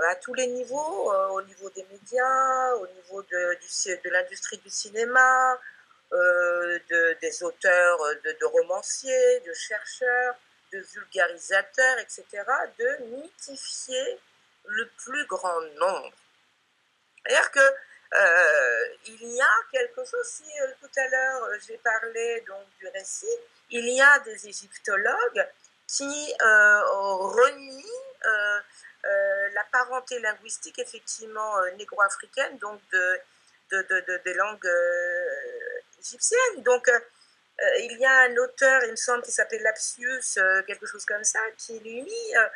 à tous les niveaux, au niveau des médias, au niveau de, l'industrie du cinéma, de, des auteurs, de romanciers, de chercheurs, de vulgarisateurs, etc., de mythifier le plus grand nombre. C'est-à-dire que euh, il y a quelque chose, si euh, tout à l'heure euh, j'ai parlé donc du récit, il y a des égyptologues qui renient la parenté linguistique effectivement négro-africaine, donc de, de, des langues égyptiennes. Donc euh, il y a un auteur, il me semble, qui s'appelle Lapsius, euh, quelque chose comme ça, qui lui euh,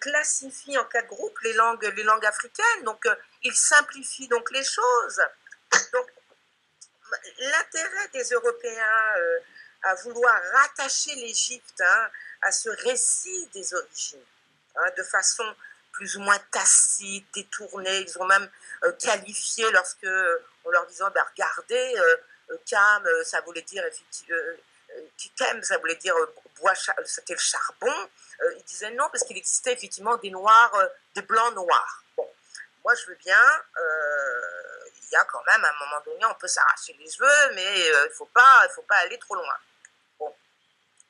classifie en quatre groupes les langues, les langues africaines. Donc, il simplifie donc les choses. Donc, l'intérêt des Européens à vouloir rattacher l'Égypte hein, à ce récit des origines, hein, de façon plus ou moins tacite, détournée. Ils ont même qualifié lorsque leur disant, ben, regardez, euh, ça voulait dire effectivement. Euh, ça voulait dire bois, c'était le charbon. il disait non parce qu'il existait effectivement des noirs, des blancs noirs. Bon, moi je veux bien. il y a quand même un moment donné, on peut s'arracher les cheveux, mais il faut pas, faut pas aller trop loin. Bon,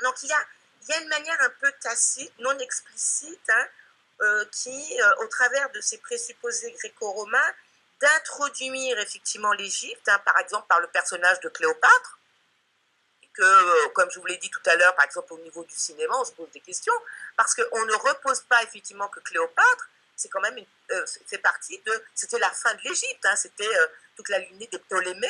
donc il y a, y a une manière un peu tacite, non explicite, hein, qui, au travers de ces présupposés gréco-romains, d'introduire effectivement l'Égypte, hein, par exemple par le personnage de Cléopâtre, euh, comme je vous l'ai dit tout à l'heure, par exemple au niveau du cinéma, on se pose des questions, parce qu'on ne repose pas effectivement que Cléopâtre, c'est quand même euh, fait partie de, c'était la fin de l'Égypte, hein, c'était euh, toute la lignée des Ptolémées,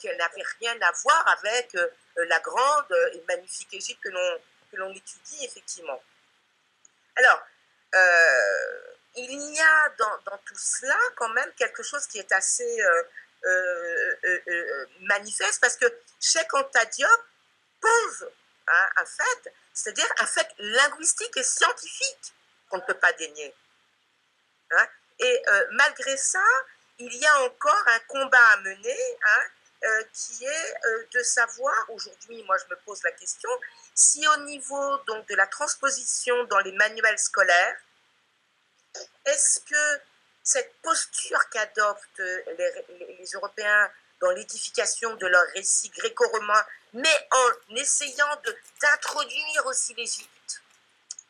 qui n'avait rien à voir avec la grande et magnifique Égypte que l'on, étudie effectivement. Alors, il y a dans, tout cela quand même quelque chose qui est assez manifeste, parce que Cheikh Anta Diop pose hein, un fait, c'est-à-dire un fait linguistique et scientifique qu'on ne peut pas dénier. Hein. Et euh, malgré ça, il y a encore un combat à mener hein, euh, qui est euh, de savoir, aujourd'hui, moi je me pose la question, si au niveau donc, de la transposition dans les manuels scolaires, est-ce que cette posture qu'adoptent les, les, Européens dans l'édification de leur récit gréco-romain, mais en essayant d'introduire aussi l'Égypte.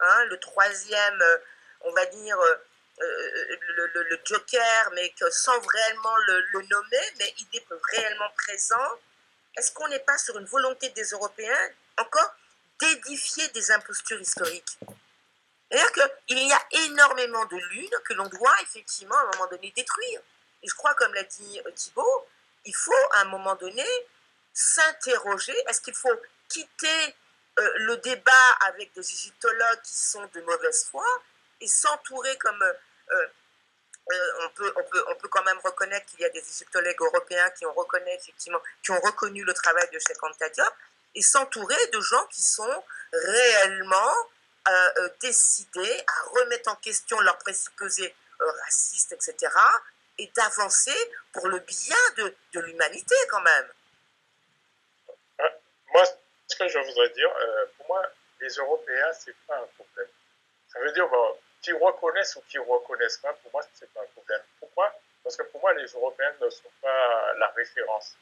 Hein, le troisième, euh, on va dire, euh, euh, le, joker, mais sans réellement le, le nommer, mais il est réellement présent. Est-ce qu'on n'est pas sur une volonté des Européens, encore, d'édifier des impostures historiques? C'est-à-dire qu'il y a énormément de lunes que l'on doit effectivement à un moment donné détruire. Et je crois, comme l'a dit Thibault, il faut à un moment donné s'interroger, est-ce qu'il faut quitter euh, le débat avec des égyptologues qui sont de mauvaise foi et s'entourer comme... Euh, euh, on, peut, quand même reconnaître qu'il y a des égyptologues européens qui ont, reconnu, le travail de Cheikh et s'entourer de gens qui sont réellement décidés à remettre en question leurs présupposés racistes, etc., et d'avancer pour le bien de, de l'humanité quand même. Moi, ce que je voudrais dire, euh, pour moi, les Européens, c'est pas un problème. Ça veut dire qu'ils reconnaissent ou qu'ils reconnaissent pas, pour moi, c'est pas un problème. Pourquoi? Parce que pour moi, les Européens ne sont pas la référence.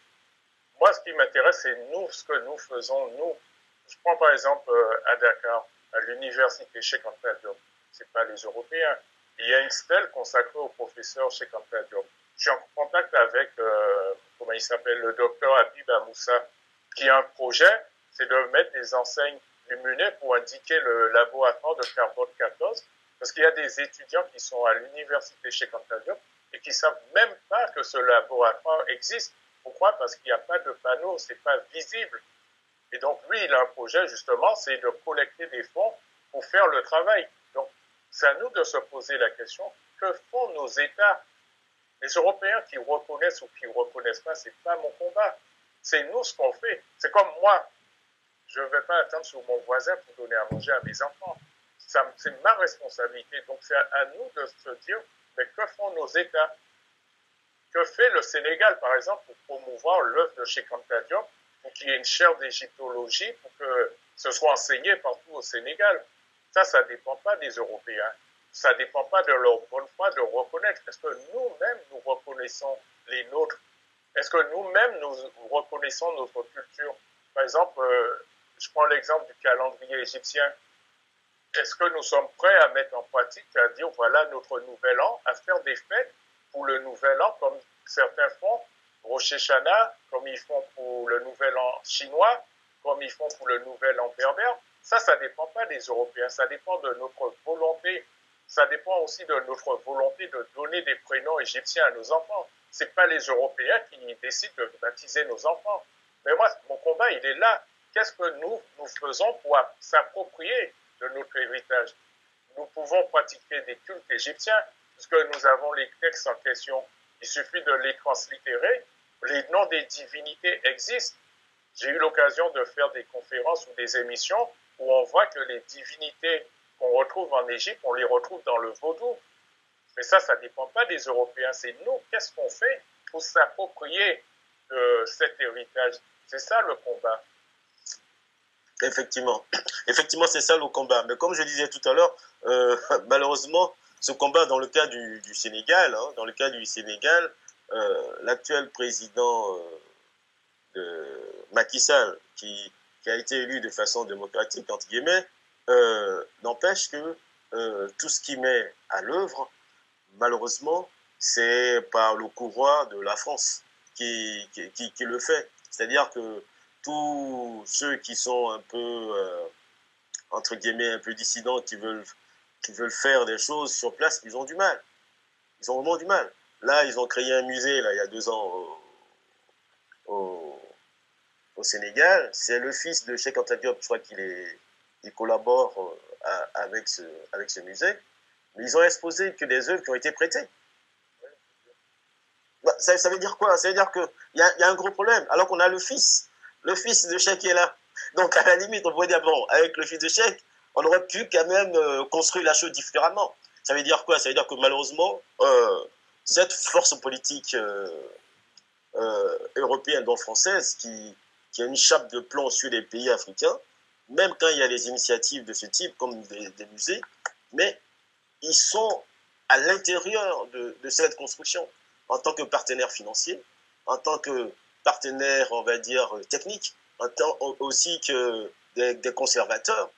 Moi, ce qui m'intéresse, c'est nous, ce que nous faisons, nous. Je prends par exemple euh, à Dakar, à l'université chez Anta Diop. C'est pas les Européens, il y a une stèle consacrée au professeur chez Diop. Je suis en contact avec, euh, comment il s'appelle, le docteur Habib Amoussa, qui a un projet, c'est de mettre des enseignes luminées pour indiquer le laboratoire de carbone 14, parce qu'il y a des étudiants qui sont à l'université chez Diop et qui savent même pas que ce laboratoire existe. Pourquoi? Parce qu'il n'y a pas de panneau, c'est pas visible. Et donc lui, il a un projet justement, c'est de collecter des fonds pour faire le travail. C'est à nous de se poser la question, que font nos États? Les Européens qui reconnaissent ou qui ne reconnaissent pas, ce n'est pas mon combat. C'est nous ce qu'on fait. C'est comme moi. Je ne vais pas attendre sur mon voisin pour donner à manger à mes enfants. C'est ma responsabilité. Donc c'est à nous de se dire, mais que font nos États? Que fait le Sénégal, par exemple, pour promouvoir l'œuvre de Anta Diop, pour qu'il y ait une chaire d'égyptologie, pour que ce soit enseigné partout au Sénégal? Ça, ça ne dépend pas des Européens. Ça ne dépend pas de leur bonne foi de reconnaître. Est-ce que nous-mêmes, nous reconnaissons les nôtres Est-ce que nous-mêmes, nous reconnaissons notre culture? Par exemple, euh, je prends l'exemple du calendrier égyptien. Est-ce que nous sommes prêts à mettre en pratique, à dire, voilà notre nouvel an, à faire des fêtes pour le nouvel an, comme certains font, Rosh comme ils font pour le nouvel an chinois, comme ils font pour le nouvel an berbère? Ça, ça ne dépend pas des Européens, ça dépend de notre volonté. Ça dépend aussi de notre volonté de donner des prénoms égyptiens à nos enfants. Ce pas les Européens qui décident de baptiser nos enfants. Mais moi, mon combat, il est là. Qu'est-ce que nous, nous faisons pour s'approprier de notre héritage? Nous pouvons pratiquer des cultes égyptiens, puisque nous avons les textes en question. Il suffit de les translittérer. Les noms des divinités existent. J'ai eu l'occasion de faire des conférences ou des émissions où on voit que les divinités qu'on retrouve en Égypte, on les retrouve dans le vaudou. Mais ça, ça ne dépend pas des Européens, c'est nous. Qu'est-ce qu'on fait pour s'approprier de cet héritage? C'est ça le combat. Effectivement, effectivement, c'est ça le combat. Mais comme je disais tout à l'heure, euh, malheureusement, ce combat dans le cas du, Sénégal, hein, dans le cas du Sénégal, euh, l'actuel président euh, de Macky Sall, qui qui a été élu de façon démocratique, entre guillemets, euh, n'empêche que euh, tout ce qui met à l'œuvre, malheureusement, c'est par le courroie de la France qui, le fait. C'est-à-dire que tous ceux qui sont un peu, euh, entre guillemets, un peu dissidents, qui veulent, faire des choses sur place, ils ont du mal. Ils ont vraiment du mal. Là, ils ont créé un musée, il y a deux ans, au, Sénégal. C'est le fils de Cheikh Anta Diop, je crois qu'il est, il collabore euh, avec ce musée. Mais ils ont exposé que des œuvres qui ont été prêtées. Bah, ça, veut dire quoi? Ça veut dire qu'il y a, y a un gros problème, alors qu'on a le fils. Le fils de Cheikh est là. Donc, à la limite, on pourrait dire, bon, avec le fils de Cheikh, on aurait pu quand même euh, construire la chose différemment. Ça veut dire quoi? Ça veut dire que malheureusement, euh, cette force politique euh, européenne, dont française, qui, qui a une chape de plomb sur les pays africains, même quand il y a des initiatives de ce type, comme des, musées, mais ils sont à l'intérieur de, cette construction, en tant que partenaire financier, en tant que partenaire, on va dire, technique, en tant aussi que des, des conservateurs.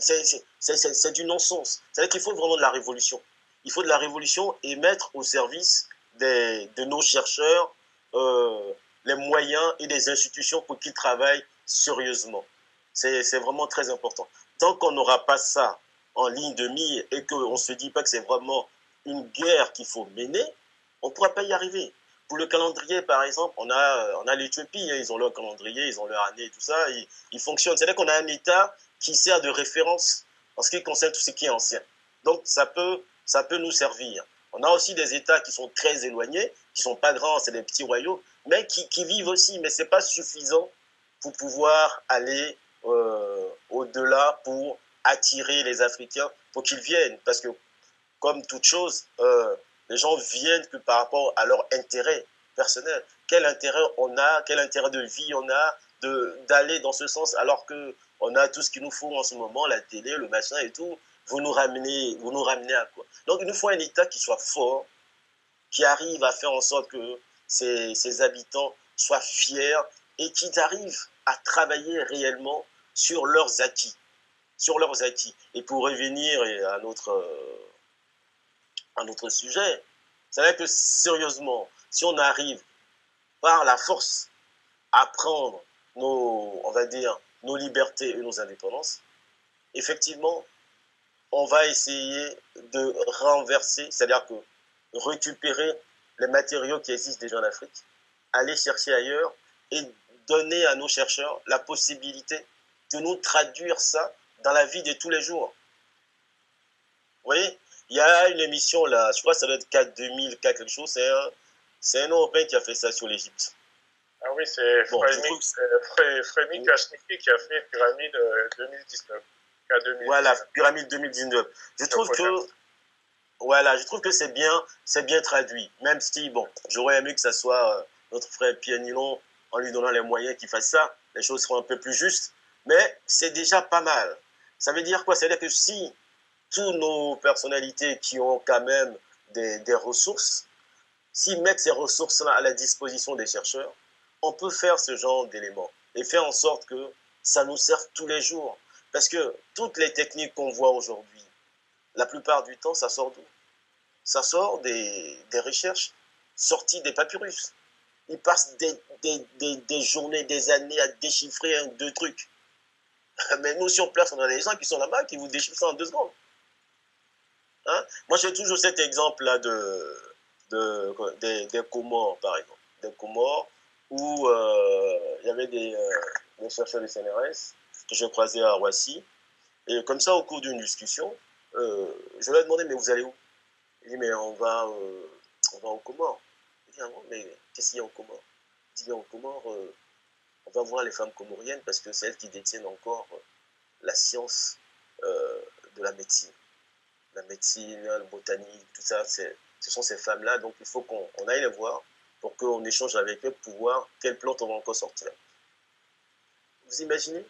C'est du non-sens. C'est-à-dire qu'il faut vraiment de la révolution. Il faut de la révolution et mettre au service des, de nos chercheurs euh, les moyens et les institutions pour qu'ils travaillent sérieusement. C'est vraiment très important. Tant qu'on n'aura pas ça en ligne de mire et qu'on ne se dit pas que c'est vraiment une guerre qu'il faut mener, on ne pourra pas y arriver. Pour le calendrier, par exemple, on a, on a l'Éthiopie, hein, ils ont leur calendrier, ils ont leur année, tout ça, ils, ils fonctionnent. C'est-à-dire qu'on a un État qui sert de référence en ce qui concerne tout ce qui est ancien. Donc, ça peut, ça peut nous servir. On a aussi des États qui sont très éloignés, qui sont pas grands, c'est des petits royaumes, mais qui, qui vivent aussi. Mais c'est pas suffisant pour pouvoir aller euh, au-delà pour attirer les Africains, pour qu'ils viennent. Parce que, comme toute chose, euh, les gens viennent que par rapport à leur intérêt personnel. Quel intérêt on a, quel intérêt de vie on a d'aller dans ce sens alors que on a tout ce qu'il nous faut en ce moment, la télé, le machin et tout vous nous ramenez, vous nous ramenez à quoi? Donc il nous faut un État qui soit fort, qui arrive à faire en sorte que ses, habitants soient fiers et qui arrive à travailler réellement sur leurs acquis. Sur leurs acquis. Et pour revenir à notre, euh, à notre sujet, c'est vrai que sérieusement, si on arrive par la force à prendre nos, on va dire, nos libertés et nos indépendances, effectivement, on va essayer de renverser, c'est-à-dire que récupérer les matériaux qui existent déjà en Afrique, aller chercher ailleurs et donner à nos chercheurs la possibilité de nous traduire ça dans la vie de tous les jours. Vous voyez, il y a une émission là, je crois que ça doit être 4 2000, quelque chose, c'est un, c'est un Européen qui a fait ça sur l'Égypte. Ah oui, c'est bon, Frémi qui a fait Pyramide 2019. Euh, voilà, Pyramide 2019. Je trouve que voilà, je trouve que c'est bien, c'est bien traduit. Même si bon, j'aurais aimé que ça soit euh, notre frère Pierre Nilon en lui donnant les moyens qu'il fasse ça, les choses seront un peu plus justes. Mais c'est déjà pas mal. Ça veut dire quoi? Ça veut dire que si toutes nos personnalités qui ont quand même des, ressources, s'ils mettent ces ressources-là à la disposition des chercheurs, on peut faire ce genre d'éléments et faire en sorte que ça nous serve tous les jours. Parce que toutes les techniques qu'on voit aujourd'hui, la plupart du temps, ça sort d'où? Ça sort des, recherches sorties des papyrus. Ils passent des, journées, des années à déchiffrer un, deux trucs. Mais nous, sur place, on a des gens qui sont là-bas qui vous déchiffrent ça en deux secondes. Hein? Moi, j'ai toujours cet exemple-là de, de, des, des Comores, par exemple. Des Comores où euh, il y avait des, euh, des chercheurs du CNRS que j'ai croisé à Roissy. Et comme ça, au cours d'une discussion, euh, je lui ai demandé, mais vous allez où? Il dit, mais on va, on va au Comores. Il dit, ah mais qu'est-ce qu'il y a au Comores? Il dit, au Comores, on va voir les femmes comoriennes parce que c'est elles qui détiennent encore la science de la médecine. La médecine, la botanique, tout ça, ce sont ces femmes-là. Donc il faut qu'on aille les voir pour qu'on échange avec elles pour voir quelles plantes on va encore sortir. Vous imaginez?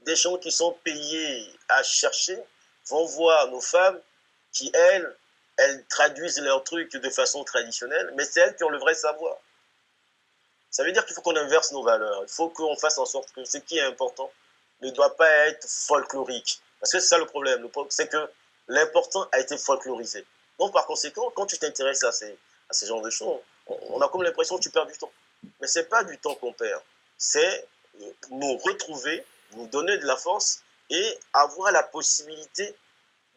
Des gens qui sont payés à chercher vont voir nos femmes qui, elles, elles traduisent leurs trucs de façon traditionnelle, mais c'est elles qui ont le vrai savoir. Ça veut dire qu'il faut qu'on inverse nos valeurs. Il faut qu'on fasse en sorte que ce qui est important ne doit pas être folklorique. Parce que c'est ça le problème. C'est que l'important a été folklorisé. Donc, par conséquent, quand tu t'intéresses à ces, à ce genre de choses, on, a comme l'impression que tu perds du temps. Mais ce n'est pas du temps qu'on perd, c'est nous retrouver, nous donner de la force et avoir la possibilité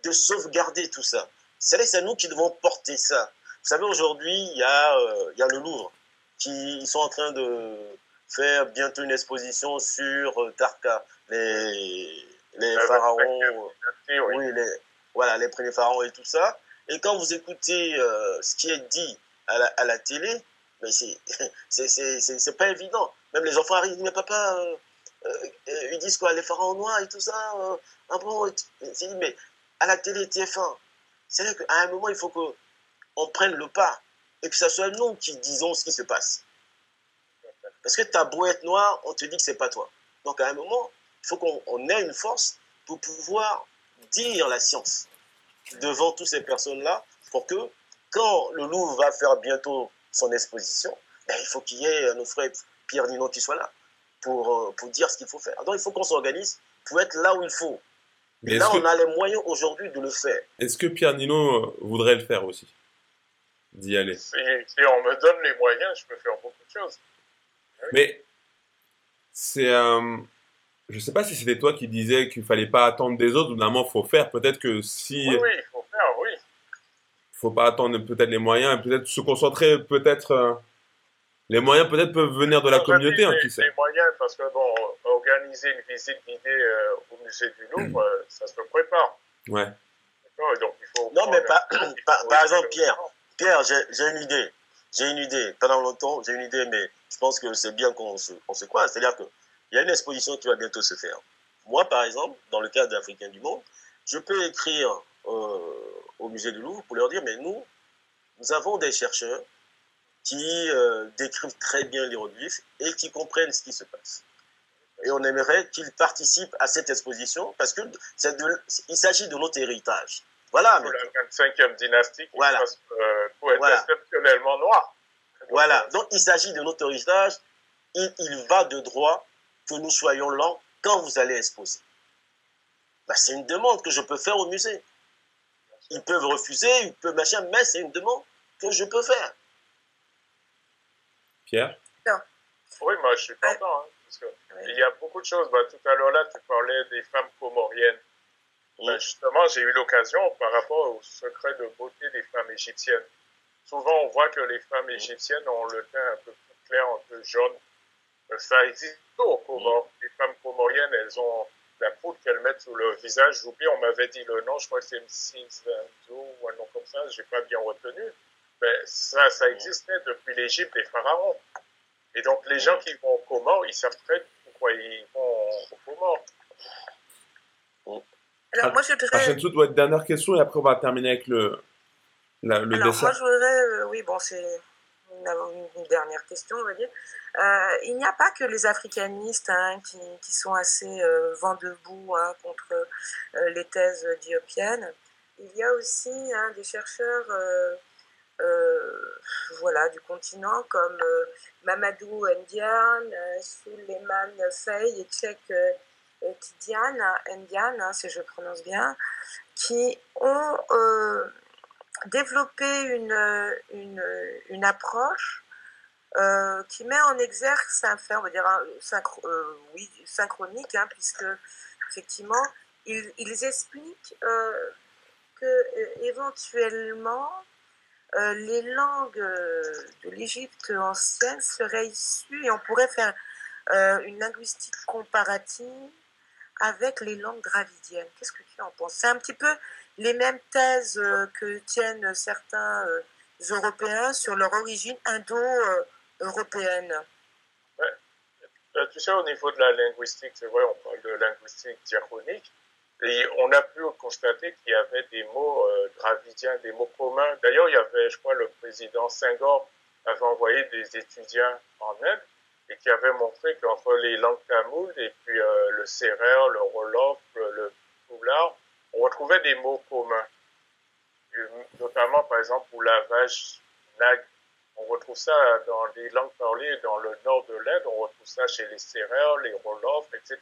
de sauvegarder tout ça. C'est nous qui devons porter ça. Vous savez, aujourd'hui, il y, euh, y, a le Louvre qui sont en train de faire bientôt une exposition sur euh, Tarka, les, les pharaons, oui, les, voilà, les premiers pharaons et tout ça. Et quand vous écoutez euh, ce qui est dit à la, à la télé, mais c'est pas évident. Même les enfants arrivent, mais papa, euh, euh, ils disent quoi, les pharaons noirs et tout ça. ah bon, mais à la télé TF1, c'est vrai qu'à un moment, il faut qu'on prenne le pas et que ce soit nous qui disons ce qui se passe. Parce que ta beau être noir, on te dit que c'est pas toi. Donc à un moment, il faut qu'on ait une force pour pouvoir dire la science devant toutes ces personnes-là pour que quand le Louvre va faire bientôt son exposition, ben, il faut qu'il y ait nos frères Pierre Nino qui soit là pour, euh, pour dire ce qu'il faut faire. Donc il faut qu'on s'organise pour être là où il faut. Mais là, on a les moyens aujourd'hui de le faire. Est-ce que Pierre Nino euh, voudrait le faire aussi? D'y aller si, on me donne les moyens, je peux faire beaucoup de choses. Mais c'est. Euh, je sais pas si c'était toi qui disais qu'il fallait pas attendre des autres, ou normalement il faut faire. Peut-être que si. Oui, oui, il faut faire, oui. Il faut pas attendre peut-être les moyens, peut-être se concentrer, peut-être. Euh, les moyens peut-être peuvent venir de la communauté, hein, qui sait. Les moyens, parce que bon, organiser une visite guidée euh, au musée du Louvre, euh, ça se prépare. Ouais. Donc, il faut non, mais par, par, exemple, Pierre, Pierre, j'ai une idée. J'ai une idée. Pendant longtemps, j'ai une idée, mais je pense que c'est bien qu'on se, qu se croise. C'est-à-dire que il y a une exposition qui va bientôt se faire. Moi, par exemple, dans le cadre d'Africains du Monde, je peux écrire euh, au musée du Louvre pour leur dire, mais nous, nous avons des chercheurs qui euh, décrivent très bien l'hiéroglyphe et qui comprennent ce qui se passe. Et on aimerait qu'ils participent à cette exposition parce qu'il s'agit de notre héritage. Voilà. Pour la 25e dynastie qui voilà. Euh, pour être exceptionnellement noir. Voilà. Donc il s'agit de notre héritage. Il, il va de droit que nous soyons là quand vous allez exposer. Ben, c'est une demande que je peux faire au musée. Ils peuvent refuser, ils peuvent machin, mais c'est une demande que je peux faire. Pierre? Oui, moi je suis content. Hein, parce que Il y a beaucoup de choses. Bah, tout à l'heure, là, tu parlais des femmes comoriennes. Bah, justement, j'ai eu l'occasion par rapport au secret de beauté des femmes égyptiennes. Souvent, on voit que les femmes égyptiennes ont le teint un peu plus clair, un peu jaune. Ça existe au Comores. Les femmes comoriennes, elles ont la poudre qu'elles mettent sous le visage. J'oublie, on m'avait dit le nom, je crois que c'est Mrs. ou un nom comme ça, j'ai pas bien retenu. Mais ça, ça existait depuis l'Égypte des pharaons. Et donc, les gens qui vont au Comores, ils savent très pourquoi ils vont au Comores. Alors, moi, je voudrais. être dernière question et après, on va terminer avec le, le Alors, moi, je voudrais. Euh, oui, bon, c'est une, dernière question, on va dire. Euh, il n'y a pas que les africanistes hein, qui, qui, sont assez euh, vent debout hein, contre les thèses diopiennes. Il y a aussi hein, des chercheurs voilà, du continent comme Mamadou Ndian, Suleiman Faye et Tchèque Tidiane, Ndian, si je prononce bien, qui ont développer une, une, une approche euh, qui met en exergue ça fait, on va dire, synchro, euh, oui, synchronique, hein, puisque effectivement, ils, ils expliquent euh, que euh, éventuellement euh, les langues de l'Égypte ancienne seraient issues et on pourrait faire une linguistique comparative avec les langues dravidiennes. Qu'est-ce que tu en penses? C'est un petit peu les mêmes thèses euh, que tiennent certains euh, Européens sur leur origine indo-européenne. Ouais. Euh, tu sais, au niveau de la linguistique, c'est vrai, on parle de linguistique diachronique. Et on a pu constater qu'il y avait des mots dravidiens, des mots communs. D'ailleurs, il y avait, je crois, le président Senghor avait envoyé des étudiants en Inde et qui avait montré qu'entre les langues tamoules et puis le sérère, le wolof, le, le on retrouvait des mots communs, notamment par exemple pour lavage nag. On retrouve ça dans les langues parlées dans le nord de l'Inde, on retrouve ça chez les Sérères, les Rolofs, etc.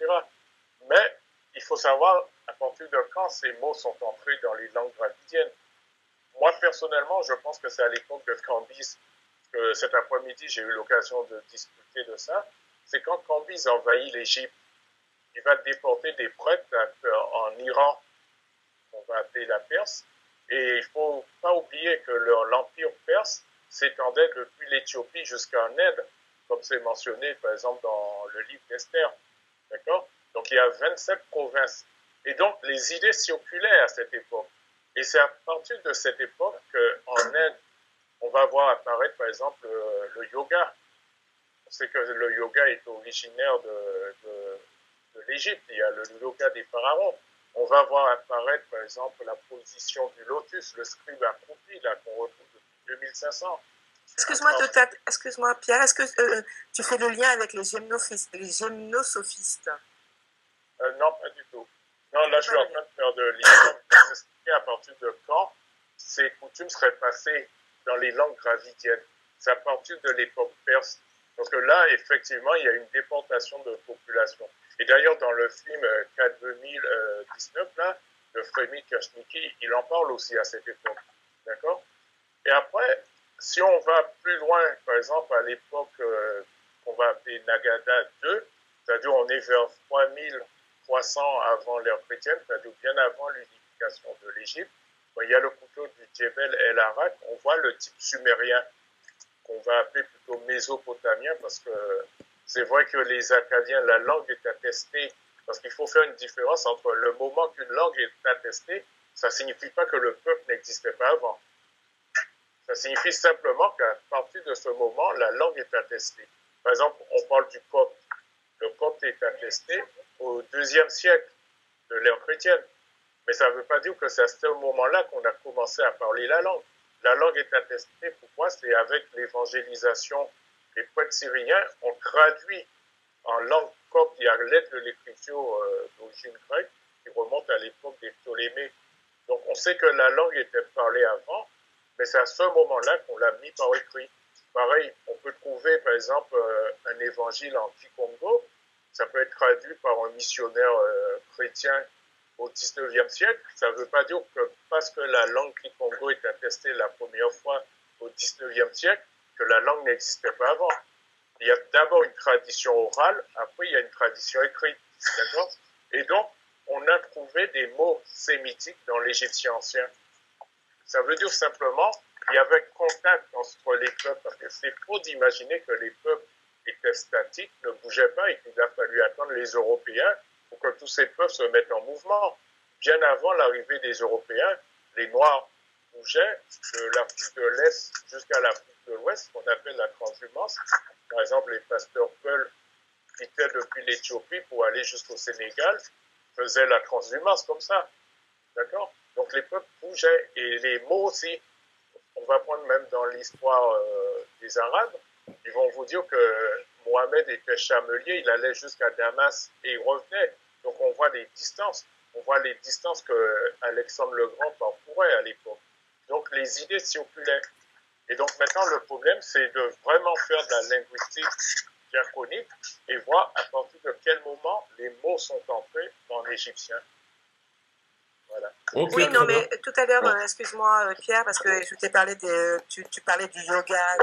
Mais il faut savoir à partir de quand ces mots sont entrés dans les langues dravidiennes. moi, personnellement, je pense que c'est à l'époque de Cambyse que cet après-midi, j'ai eu l'occasion de discuter de ça. C'est quand Cambyse envahit l'Égypte, il va déporter des prêtres en Iran, on va appeler la Perse. Et il ne faut pas oublier que l'empire perse s'étendait depuis l'Éthiopie jusqu'en Inde, comme c'est mentionné par exemple dans le livre d'Esther. D'accord? Donc il y a 27 provinces. Et donc les idées circulaient à cette époque. Et c'est à partir de cette époque qu'en Inde, on va voir apparaître par exemple le, yoga. On sait que le yoga est originaire de, de l'Égypte. Il y a le yoga des pharaons. On va voir apparaître par exemple la position du lotus, le scribe accroupi, là qu'on retrouve depuis 2500. Excuse-moi, excuse-moi Pierre, est-ce que euh, tu fais le lien avec les, les gymnosophistes? Euh, Non, pas du tout. Non, là, je suis en train de faire de l'histoire à partir de quand ces coutumes seraient passées dans les langues gravidiennes. C'est à partir de l'époque perse. Parce que là, effectivement, il y a une déportation de population. Et d'ailleurs, dans le film 4 euh, 2019, là, de Frémy Kershniki, il en parle aussi à cette époque. D'accord? Et après, si on va plus loin, par exemple, à l'époque euh, qu'on va appeler Nagada 2, c'est-à-dire on est vers 3300 avant l'ère chrétienne, c'est-à-dire bien avant l'unification de l'Égypte, il y a le couteau du Djebel El Arak, on voit le type sumérien qu'on va appeler plutôt mésopotamien parce que c'est vrai que les Acadiens, la langue est attestée, parce qu'il faut faire une différence entre le moment qu'une langue est attestée, ça ne signifie pas que le peuple n'existait pas avant. Ça signifie simplement qu'à partir de ce moment, la langue est attestée. Par exemple, on parle du copte. Le copte est attesté au deuxième siècle de l'ère chrétienne. Mais ça ne veut pas dire que c'est à ce moment-là qu'on a commencé à parler la langue. La langue est attestée, pourquoi C'est avec l'évangélisation. Les poètes syriens ont traduit en langue copte y a lettre de l'écriture euh, d'origine grecque qui remonte à l'époque des Ptolémées. Donc on sait que la langue était parlée avant, mais c'est à ce moment-là qu'on l'a mis par écrit. Pareil, on peut trouver par exemple euh, un évangile en Kikongo, ça peut être traduit par un missionnaire euh, chrétien au 19e siècle. Ça ne veut pas dire que parce que la langue Kikongo est attestée la première fois au 19e siècle, que la langue n'existait pas avant. Il y a d'abord une tradition orale, après il y a une tradition écrite. Et donc, on a trouvé des mots sémitiques dans l'égyptien ancien. Ça veut dire simplement qu'il y avait contact entre les peuples, parce que c'est faux d'imaginer que les peuples étaient statiques, ne bougeaient pas et qu'il a fallu attendre les Européens pour que tous ces peuples se mettent en mouvement. Bien avant l'arrivée des Européens, les Noirs bougeaient de l'Afrique de l'Est jusqu'à l'Afrique de l'Ouest, qu'on appelle la transhumance. Par exemple, les pasteurs Peul quittaient depuis l'Éthiopie pour aller jusqu'au Sénégal, faisaient la transhumance comme ça. D'accord? Donc les peuples bougeaient et les mots aussi. On va prendre même dans l'histoire euh, des Arabes, ils vont vous dire que Mohamed était chamelier, il allait jusqu'à Damas et il revenait. Donc on voit les distances. On voit les distances que Alexandre le Grand parcourait à l'époque. Donc les idées circulaient. Et donc maintenant le problème c'est de vraiment faire de la linguistique diachronique et voir à partir de quel moment les mots sont entrés dans l'égyptien. Voilà. oui, non, mais tout à l'heure, euh, excuse-moi Pierre, parce que je t'ai parlé de, tu, tu, parlais du yoga,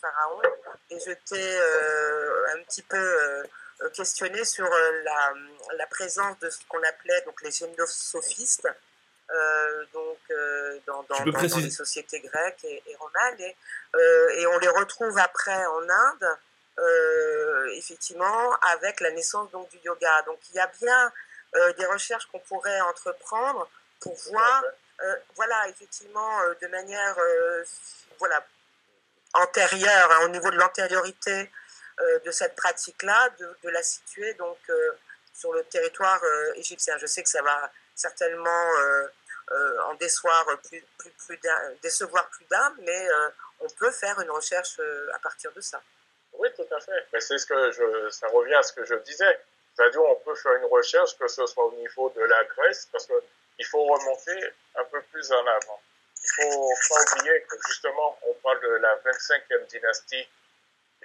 pharaon et je t'ai euh, un petit peu euh, questionné sur euh, la, la, présence de ce qu'on appelait donc les gymnosophistes donc dans, dans, dans, les sociétés grecques et, romanes et, et, on les retrouve après en Inde effectivement avec la naissance donc du yoga. Donc il y a bien des recherches qu'on pourrait entreprendre pour voir voilà effectivement de manière voilà antérieure, hein, au niveau de l'antériorité euh, de cette pratique-là, de, la situer donc euh, sur le territoire euh, égyptien. Je sais que ça va certainement en décevoir plus, plus, d'un, mais on peut faire une recherche à partir de ça. Oui, tout à fait. Mais c'est ce que ça revient à ce que je disais. C'est-à-dire, on peut faire une recherche, que ce soit au niveau de la Grèce, parce qu'il faut remonter un peu plus en avant faut pas oublier que justement, on parle de la 25e dynastie.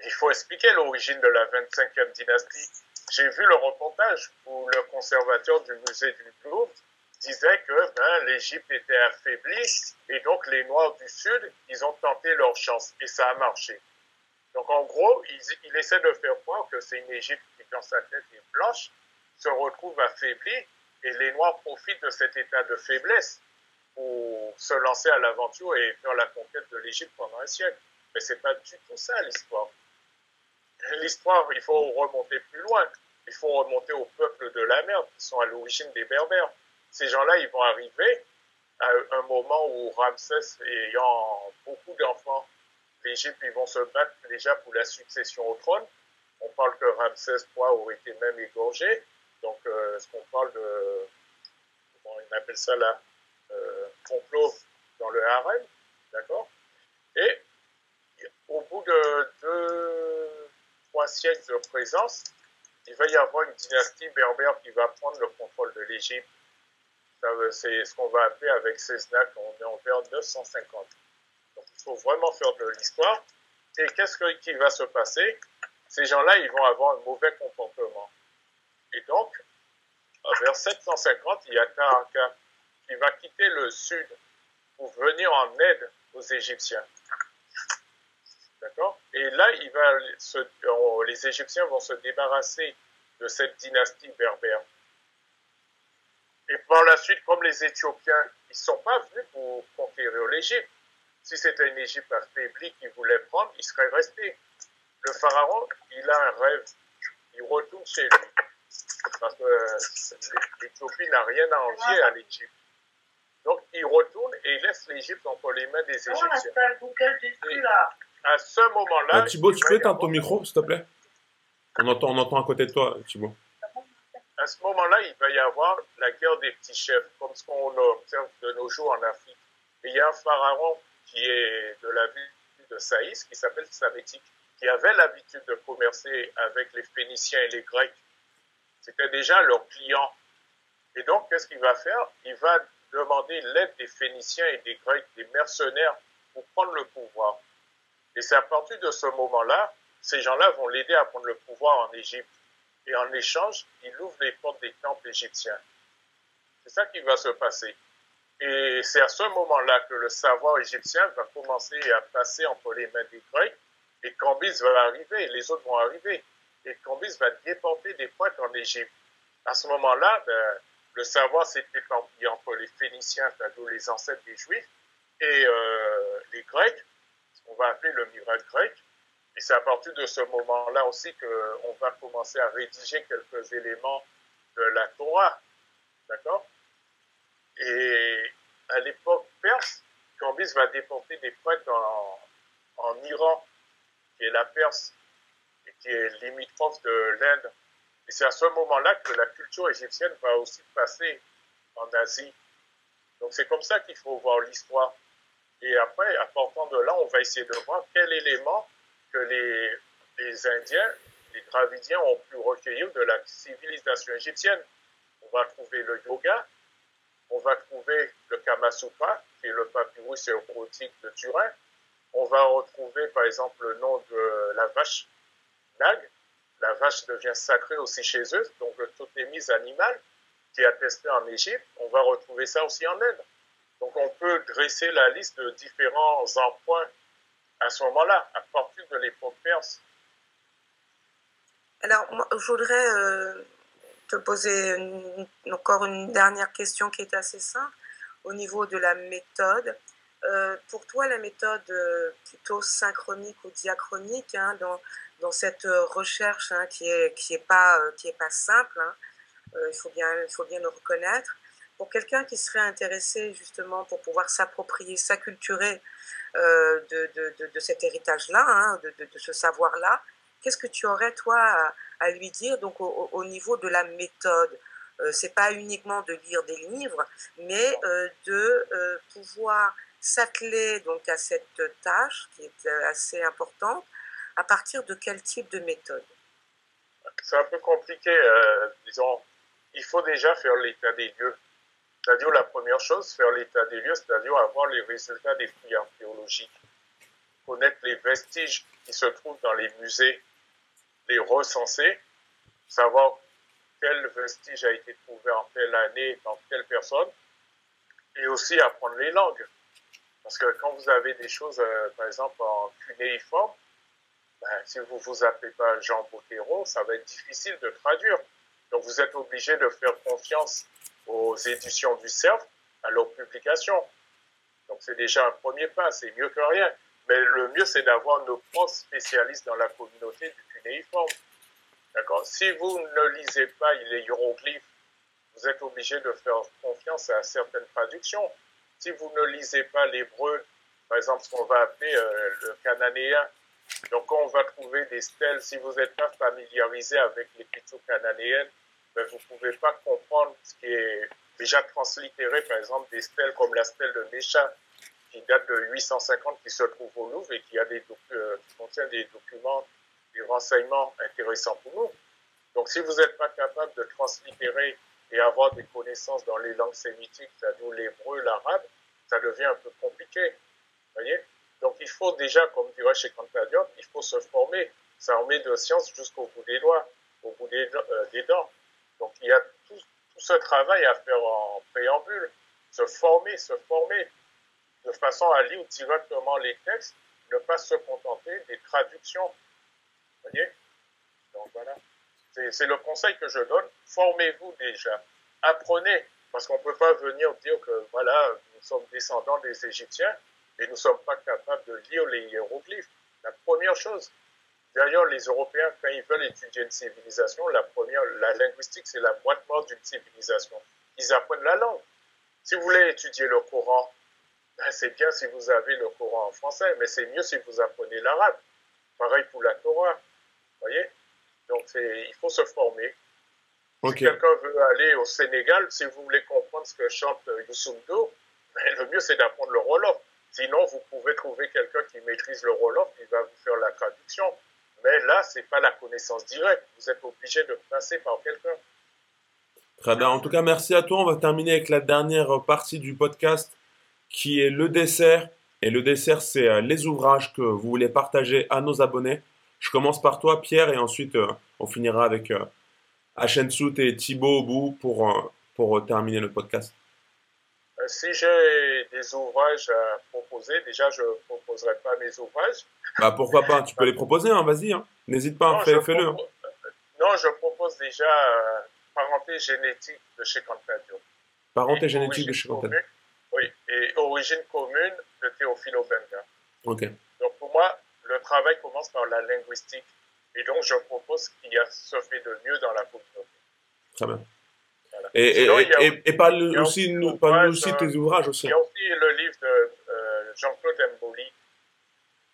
Il faut expliquer l'origine de la 25e dynastie. J'ai vu le reportage où le conservateur du musée du Louvre disait que ben, l'Égypte était affaiblie et donc les Noirs du Sud, ils ont tenté leur chance et ça a marché. Donc en gros, il, il essaie de faire croire que c'est une Égypte qui, dans sa tête, est blanche, se retrouve affaiblie et les Noirs profitent de cet état de faiblesse pour se lancer à l'aventure et faire la conquête de l'Égypte pendant un siècle. Mais c'est pas du tout ça l'histoire. L'histoire, il faut remonter plus loin. Il faut remonter aux peuples de la mer qui sont à l'origine des Berbères. Ces gens-là, ils vont arriver à un moment où Ramsès ayant beaucoup d'enfants, l'Égypte, ils vont se battre déjà pour la succession au trône. On parle que Ramsès III aurait été même égorgé. Donc, euh, ce qu'on parle de, comment on appelle ça là, euh, complot dans le harem, d'accord? Et au bout de deux, trois siècles de présence, il va y avoir une dynastie berbère qui va prendre le contrôle de l'Égypte. C'est ce qu'on va appeler avec Césnac, on est en vers 950. Donc il faut vraiment faire de l'histoire. Et qu'est-ce qui va se passer? Ces gens-là, ils vont avoir un mauvais comportement. Et donc, vers 750, il y a Taraka qui va quitter le sud pour venir en aide aux Égyptiens. D'accord? Et là, il va les Égyptiens vont se débarrasser de cette dynastie berbère. Et par la suite, comme les Éthiopiens, ils ne sont pas venus pour conquérir l'Égypte. Si c'était une Égypte affaiblie qu'ils voulaient prendre, ils seraient restés. Le pharaon, il a un rêve. Il retourne chez lui. Parce que l'Éthiopie n'a rien à envier à l'Égypte. Donc, il retourne et il laisse l'Égypte entre les mains des Égyptiens. à ce moment-là. Euh, Thibaut, tu peux éteindre ton micro, s'il te plaît? On entend, on entend à côté de toi, Thibaut. À ce moment-là, il va y avoir la guerre des petits chefs, comme ce qu'on observe de nos jours en Afrique. Et il y a un pharaon qui est de la ville de Saïs, qui s'appelle Samétique, qui avait l'habitude de commercer avec les Phéniciens et les Grecs. C'était déjà leur client. Et donc, qu'est-ce qu'il va faire? Il va demander l'aide des Phéniciens et des Grecs, des mercenaires, pour prendre le pouvoir. Et c'est à partir de ce moment-là, ces gens-là vont l'aider à prendre le pouvoir en Égypte. Et en échange, il ouvre les portes des temples égyptiens. C'est ça qui va se passer. Et c'est à ce moment-là que le savoir égyptien va commencer à passer entre les mains des Grecs. Et Cambis va arriver, les autres vont arriver. Et Cambis va déporter des pointes en Égypte. À ce moment-là, ben, le savoir s'est éparpillé entre les Phéniciens, c'est-à-dire les ancêtres des Juifs, et euh, les Grecs, ce qu'on va appeler le miracle grec. Et c'est à partir de ce moment-là aussi qu'on va commencer à rédiger quelques éléments de la Torah. D'accord? Et à l'époque perse, Cambis va déporter des prêtres en, en Iran, qui est la Perse, et qui est limitrophe de l'Inde. Et c'est à ce moment-là que la culture égyptienne va aussi passer en Asie. Donc c'est comme ça qu'il faut voir l'histoire. Et après, à partir de là, on va essayer de voir quel élément que les, les Indiens, les Dravidiens ont pu recueillir de la civilisation égyptienne. On va trouver le yoga, on va trouver le Kama Sutra, qui est le papyrus érotique de Turin. On va retrouver par exemple le nom de la vache Nag. La vache devient sacrée aussi chez eux, donc le totémisme animal qui est attesté en Égypte. On va retrouver ça aussi en Inde. Donc on peut dresser la liste de différents emprunts à ce moment-là, à partir de l'époque perse. Alors, je voudrais euh, te poser encore une dernière question qui est assez simple au niveau de la méthode. Euh, pour toi, la méthode euh, plutôt synchronique ou diachronique hein, dans, cette recherche hein, qui n'est qui est pas, qui est pas simple, hein, il, faut bien, il faut bien le reconnaître, pour quelqu'un qui serait intéressé justement pour pouvoir s'approprier, s'acculturer euh, de, de, de, cet héritage-là, hein, de, ce savoir-là, qu'est-ce que tu aurais toi à, lui dire donc au, niveau de la méthode? Euh, C'est pas uniquement de lire des livres, mais euh, de euh, pouvoir s'atteler donc à cette tâche qui est assez importante. À partir de quel type de méthode? C'est un peu compliqué, disons. Il faut déjà faire l'état des lieux c'est-à-dire, la première chose, faire l'état des lieux, c'est-à-dire avoir les résultats des fouilles archéologiques, connaître les vestiges qui se trouvent dans les musées, les recenser, savoir quel vestige a été trouvé en telle année dans telle personne, et aussi apprendre les langues. Parce que quand vous avez des choses, euh, par exemple, en cunéiforme, ben, si vous vous appelez pas Jean Bottero, ça va être difficile de traduire. Donc vous êtes obligé de faire confiance aux éditions du CERF, à leur publication. Donc c'est déjà un premier pas, c'est mieux que rien. Mais le mieux, c'est d'avoir nos propres spécialistes dans la communauté du cunéiforme. D'accord? Si vous ne lisez pas les hiéroglyphes, vous êtes obligé de faire confiance à certaines traductions. Si vous ne lisez pas l'hébreu, par exemple, ce qu'on va appeler euh, le cananéen, donc on va trouver des stèles, si vous n'êtes pas familiarisé avec l'écriture cananéenne, ben, vous ne pouvez pas comprendre ce qui est déjà translittéré, par exemple, des stèles comme la stèle de Mécha, qui date de 850, qui se trouve au Louvre et qui, a des euh, contient des documents, des renseignements intéressants pour nous. Donc si vous n'êtes pas capable de translittérer et avoir des connaissances dans les langues sémitiques, c'est-à-dire l'hébreu, l'arabe, ça devient un peu compliqué. voyez? Donc il faut déjà, comme dirait chez Cantadiop, il faut se former, s'armer de science jusqu'au bout des doigts, au bout des, euh, des dents. Donc il y a tout, tout, ce travail à faire en préambule, se former, se former, de façon à lire directement les textes, ne pas se contenter des traductions. Vous voyez? Donc voilà. C'est le conseil que je donne. Formez-vous déjà. Apprenez. Parce qu'on ne peut pas venir dire que voilà, nous sommes descendants des Égyptiens et nous ne sommes pas capables de lire les hiéroglyphes. La première chose, D'ailleurs, les Européens, quand ils veulent étudier une civilisation, la première, la linguistique, c'est la boîte d'une civilisation. Ils apprennent la langue. Si vous voulez étudier le Coran, ben c'est bien si vous avez le Coran en français, mais c'est mieux si vous apprenez l'arabe. Pareil pour la Torah. Vous voyez? Donc, il faut se former. Si quelqu'un veut aller au Sénégal, si vous voulez comprendre ce que chante Youssou ben, le mieux c'est d'apprendre le Wolof. Sinon, vous pouvez trouver quelqu'un qui maîtrise le Wolof, qui va vous faire la traduction. Mais là, ce n'est pas la connaissance directe. Vous êtes obligé de passer par quelqu'un. Très bien. En tout cas, merci à toi. On va terminer avec la dernière partie du podcast qui est le dessert. Et le dessert, c'est euh, les ouvrages que vous voulez partager à nos abonnés. Je commence par toi, Pierre, et ensuite euh, on finira avec euh, Sout et Thibaut au bout pour, pour terminer le podcast. Si j'ai des ouvrages à proposer, déjà je ne proposerai pas mes ouvrages. Bah pourquoi pas Tu peux les proposer, hein, vas-y. Hein. N'hésite pas, fais-le. Hein. Non, je propose déjà euh, Parenté génétique de chez Cantadio. Parenté génétique de chez Cantadio. Oui, et Origine commune de Théophile Obenga. Ok. Donc pour moi, le travail commence par la linguistique. Et donc je propose qu'il y a ce fait de mieux dans la communauté. Très bien. Et, et, et, parle aussi, nous, parle aussi de tes euh, ouvrages aussi. Il y a aussi le livre de euh, Jean-Claude Mboli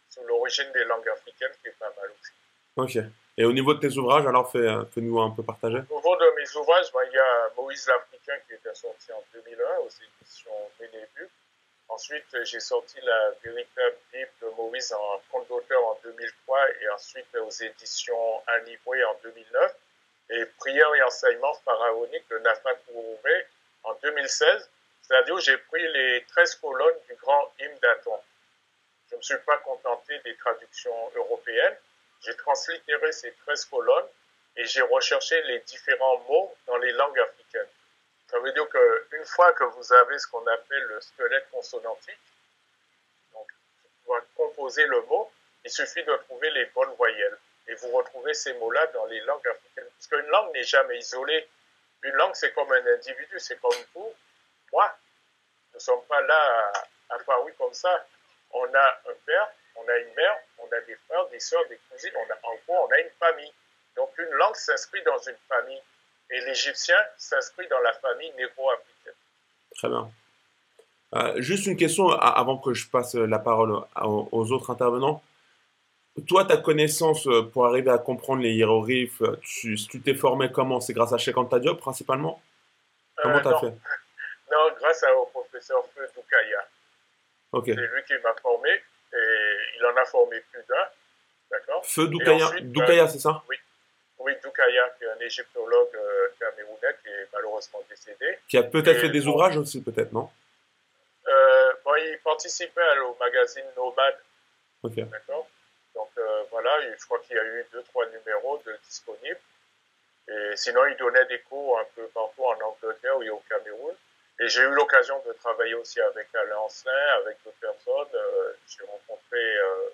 sur l'origine des langues africaines qui est pas mal aussi. Ok. Et au niveau de tes ouvrages, alors euh, fais-nous un peu partager. Au niveau de mes ouvrages, ben, il y a Moïse l'Africain qui était sorti en 2001 aux éditions Bénébu. Ensuite, j'ai sorti la véritable Bible de Moïse en compte d'auteur en 2003 et ensuite aux éditions Aniboué en 2009 et Prières et enseignements pharaoniques de Nafa Kouroubé en 2016. C'est-à-dire j'ai pris les 13 colonnes du grand hymne d'Aton. Je ne me suis pas contenté des traductions européennes. J'ai translittéré ces 13 colonnes et j'ai recherché les différents mots dans les langues africaines. Ça veut dire qu'une fois que vous avez ce qu'on appelle le squelette consonantique, donc pour composer le mot, il suffit de trouver les bonnes voyelles. Et vous retrouvez ces mots-là dans les langues africaines. Parce qu'une langue n'est jamais isolée. Une langue, c'est comme un individu, c'est comme vous, moi. Nous ne sommes pas là à, Paris comme ça. On a un père, on a une mère, on a des frères, des soeurs, des cousines, on a, en gros, on a une famille. Donc une langue s'inscrit dans une famille. Et l'égyptien s'inscrit dans la famille négro-africaine. Très bien. Euh, juste une question avant que je passe la parole aux autres intervenants. Toi, ta connaissance euh, pour arriver à comprendre les hiéroglyphes, euh, tu, tu t'es formé comment? C'est grâce à Cheikh Anta Diop principalement? Comment tu as fait? Non, grâce au professeur Feu Doukaya. C'est lui qui m'a formé et il en a formé plus d'un. D'accord? Feu Doukaya, Doukaya c'est ça? Oui. Oui, Doukaya, qui est un égyptologue euh, camerounais qui est malheureusement décédé. Qui a peut-être fait des ouvrages aussi, peut-être, non? Euh, bon, Il participait au magazine Nomad. Ok. D'accord? Donc euh, voilà, je crois qu'il y a eu deux, trois numéros de disponibles. Et sinon, il donnait des cours un peu partout en Angleterre et au Cameroun. Et j'ai eu l'occasion de travailler aussi avec Alain Ancelin, avec d'autres personnes. Euh, j'ai rencontré, euh,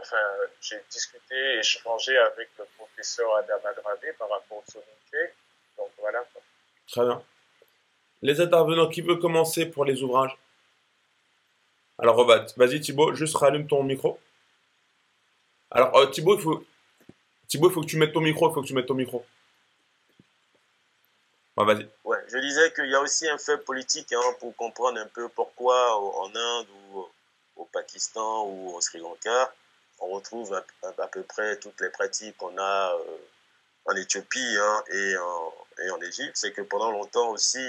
enfin, j'ai discuté, échangé avec le professeur Adam Adravé par rapport au Sonic Donc voilà. Très bien. Les intervenants, qui veut commencer pour les ouvrages? Alors, vas-y Thibaut, juste rallume ton micro. Alors, euh, Thibaut, il faut... Thibaut, faut que tu mettes ton micro, il faut que tu mettes ton micro. vas-y. Ouais, je disais qu'il y a aussi un fait politique hein, pour comprendre un peu pourquoi en Inde ou au Pakistan ou au Sri Lanka, on retrouve à, peu près toutes les pratiques qu'on a euh, en Éthiopie hein, et, en, et en Égypte. C'est que pendant longtemps aussi,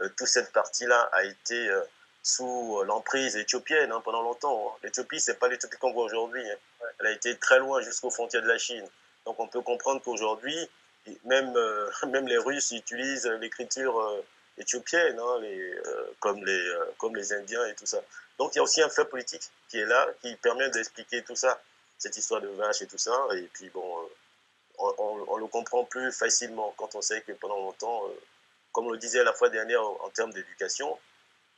euh, toute cette partie-là a été euh, sous l'emprise éthiopienne hein, pendant longtemps. Hein. L'Éthiopie, c'est pas l'Éthiopie qu'on voit aujourd'hui. Hein. Elle a été très loin jusqu'aux frontières de la Chine. Donc on peut comprendre qu'aujourd'hui, même, euh, même les Russes utilisent l'écriture éthiopienne, les, comme, les, comme les Indiens et tout ça. Donc il y a aussi un fait politique qui est là, qui permet d'expliquer tout ça, cette histoire de vache et tout ça. Et puis bon, on, on, le comprend plus facilement quand on sait que pendant longtemps, comme on le disait la fois dernière en, termes d'éducation,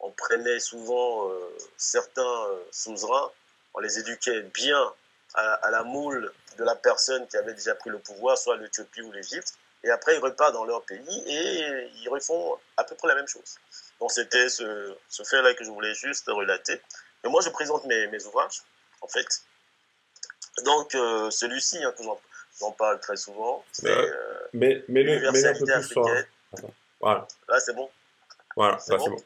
on prenait souvent euh, certains euh, souverains, on les éduquait bien à, la moule de la personne qui avait déjà pris le pouvoir, soit l'Éthiopie ou l'Égypte, et après ils repartent dans leur pays et ils refont à peu près la même chose. Donc c'était ce, ce fait-là que je voulais juste relater. Et moi je présente mes, mes ouvrages, en fait. Donc euh, celui-ci, hein, j'en parle très souvent, c'est mais, mais, l'universalité africaine. Voilà. Là, c'est bon. Voilà, c'est bon.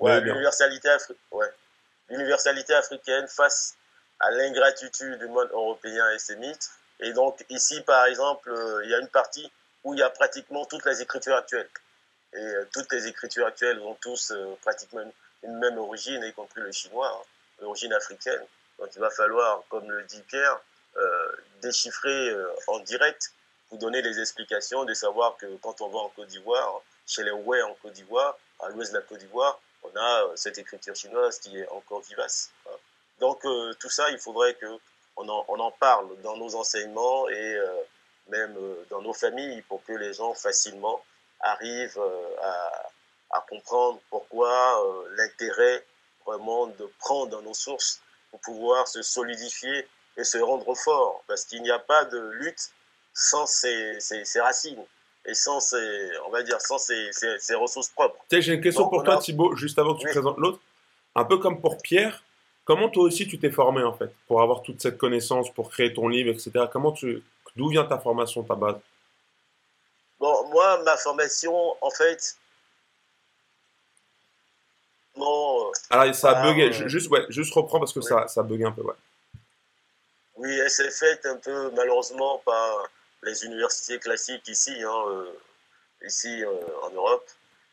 L'universalité ouais. africaine face à l'ingratitude du monde européen et sémite. Et donc, ici, par exemple, euh, il y a une partie où il y a pratiquement toutes les écritures actuelles. Et euh, toutes les écritures actuelles ont tous euh, pratiquement une même origine, y compris le chinois, hein, l'origine africaine. Donc, il va falloir, comme le dit Pierre, déchiffrer en direct donner les explications de savoir que quand on va en Côte d'Ivoire, chez les Ouai en Côte d'Ivoire, à l'ouest de la Côte d'Ivoire, on a euh, cette écriture chinoise qui est encore vivace. Donc euh, tout ça, il faudrait que on en, parle dans nos enseignements et euh, même dans nos familles pour que les gens facilement arrivent à, comprendre pourquoi l'intérêt vraiment de prendre nos sources pour pouvoir se solidifier et se rendre fort. Parce qu'il n'y a pas de lutte sans ses, racines et sans ses, on va dire, sans ses, ressources propres. j'ai une question pour toi, Thibaut, juste avant que tu présentes l'autre. Un peu comme pour Pierre, comment toi aussi tu t'es formé en fait pour avoir toute cette connaissance, pour créer ton livre, etc. Comment tu, d'où vient ta formation, ta base? Bon, moi, ma formation, en fait, non. Alors, ça a bugué. Juste, ouais, juste reprends parce que ça, ça a bugué un peu, ouais. Oui, elle s'est faite un peu malheureusement par les universités classiques ici, hein, euh, ici euh, en Europe,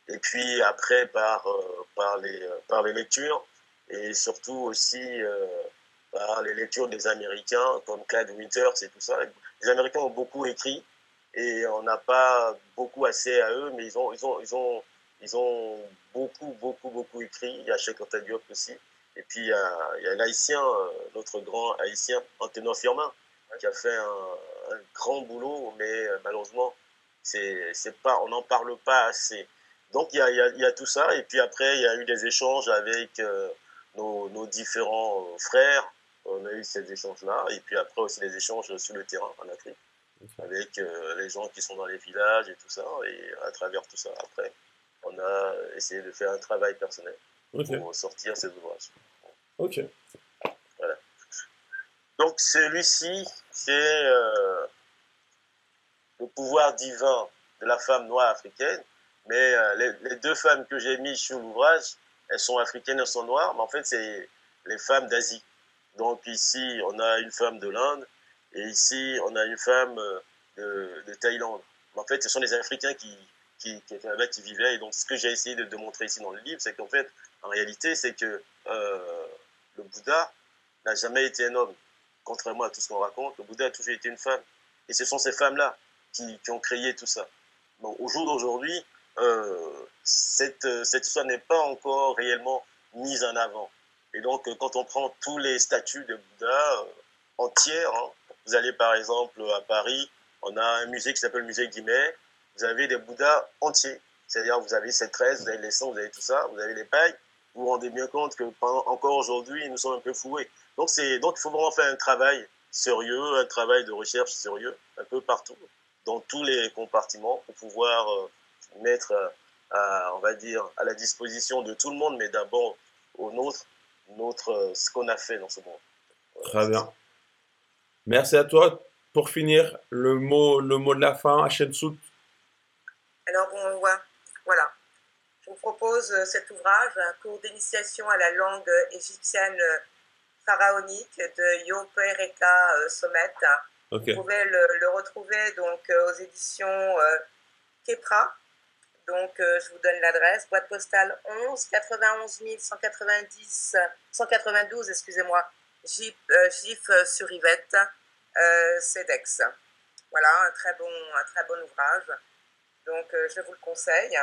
et puis après par, euh, par, les, par les lectures, et surtout aussi par les lectures des Américains, comme Clyde Winters et tout ça. Les Américains ont beaucoup écrit, et on n'a pas beaucoup assez à eux, mais ils ont, ils ont, ils ont, ils ont beaucoup, beaucoup, beaucoup écrit. Il y a Cheikh Diop aussi. Et puis il y a, il y a notre grand haïtien, Antonio Firmin, qui a fait un, grand boulot, mais euh, malheureusement, c'est, pas, on n'en parle pas assez. Donc il y, a, il y, a, tout ça, et puis après, il y a eu des échanges avec euh, nos, nos, différents euh, frères. On a eu ces échanges-là, et puis après aussi des échanges sur le terrain en Afrique, avec les gens qui sont dans les villages et tout ça, et à travers tout ça, après, on a essayé de faire un travail personnel pour sortir ces ouvrages. Ok. Donc celui-ci, c'est euh, le pouvoir divin de la femme noire africaine. Mais euh, les, deux femmes que j'ai mises sur l'ouvrage, elles sont africaines, elles sont noires, mais en fait, c'est les femmes d'Asie. Donc ici, on a une femme de l'Inde, et ici, on a une femme euh, de, Thaïlande. en fait, ce sont les Africains qui, qui, étaient là, qui vivaient. Et donc, ce que j'ai essayé de, montrer ici dans le livre, c'est qu'en fait, en réalité, c'est que le Bouddha n'a jamais été un homme contrairement à tout ce qu'on raconte, le Bouddha a toujours été une femme. Et ce sont ces femmes-là qui, ont créé tout ça. Au jour d'aujourd'hui, euh, cette, cette histoire n'est pas encore réellement mise en avant. Et donc, quand on prend tous les statues de Bouddha euh, entières, hein, vous allez par exemple à Paris, On a un musée qui s'appelle le musée Guimet. Vous avez des Bouddhas entiers. C'est-à-dire, vous avez ces tresses, vous avez les sangs, vous avez tout ça, vous avez les pailles. Vous vous rendez bien compte que encore aujourd'hui, nous sommes un peu foués. Donc, donc, il faut vraiment faire un travail sérieux, un travail de recherche sérieux, un peu partout, dans tous les compartiments, pour pouvoir euh, mettre, euh, on va dire, à la disposition de tout le monde, mais d'abord au nôtre, notre, euh, ce qu'on a fait dans ce monde. Très bien. Merci à toi. Pour finir, le mot, le mot de la fin, Hachem Sout. Alors, on voit, voilà. Je vous propose cet ouvrage, un cours d'initiation à la langue égyptienne pharaonique de Yopereka euh, Sommet. Vous pouvez le, retrouver donc euh, aux éditions euh, Kepra. Donc, je vous donne l'adresse, boîte postale 11 91 190, 192, excusez-moi, GIF, sur Yvette, CEDEX. Voilà, un très bon, un très bon ouvrage. Donc, je vous le conseille.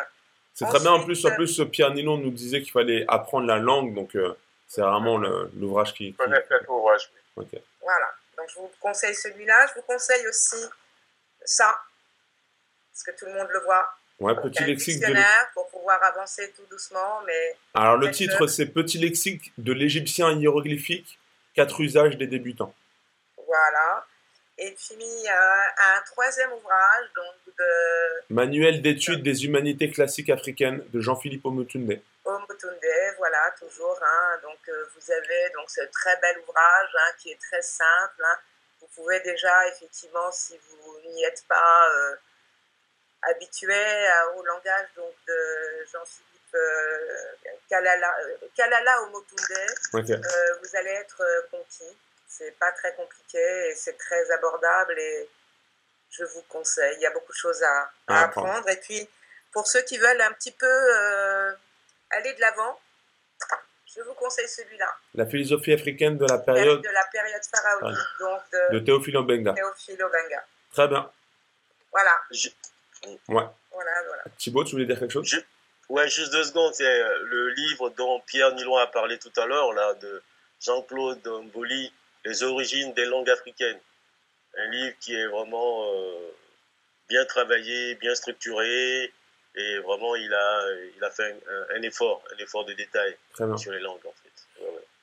C'est très bien. En plus, en plus, Pierre Nilon nous disait qu'il fallait apprendre la langue. Donc, c'est vraiment l'ouvrage qui. Je connais cet ouvrage. Voilà. Donc, je vous conseille celui-là. Je vous conseille aussi ça, parce que tout le monde le voit. Ouais, petit lexique de. Pour pouvoir avancer tout doucement, mais. Alors, le titre, c'est Petit lexique de l'égyptien hiéroglyphique, quatre usages des débutants. Voilà. Et puis, un troisième ouvrage, donc de. Manuel d'études des humanités classiques africaines de Jean-Philippe Omotunde. Omotunde, voilà, toujours. Hein. donc, euh, vous avez donc ce très bel ouvrage hein, qui est très simple. Hein. Vous pouvez déjà, effectivement, si vous n'y êtes pas euh, habitué au langage donc, de Jean-Philippe euh, Kalala, Kalala Omotunde, vous allez être conquis. C'est pas très compliqué et c'est très abordable et je vous conseille. Il y a beaucoup de choses à, apprendre. Et puis, pour ceux qui veulent un petit peu aller de l'avant, je vous conseille celui-là. La philosophie africaine de la période. De la période pharaonique. Donc de, Théophile Obenga. Théophile Obenga. Très bien. Voilà. Ouais. Voilà, voilà. Thibaut, tu voulais dire quelque chose? Ouais, juste deux secondes. C'est euh, le livre dont Pierre Nilon a parlé tout à l'heure, là, de Jean-Claude Mboli, Les origines des langues africaines. Un livre qui est vraiment euh, bien travaillé, bien structuré, et vraiment, il a, il a fait un, effort, un effort de détail sur les langues, en fait.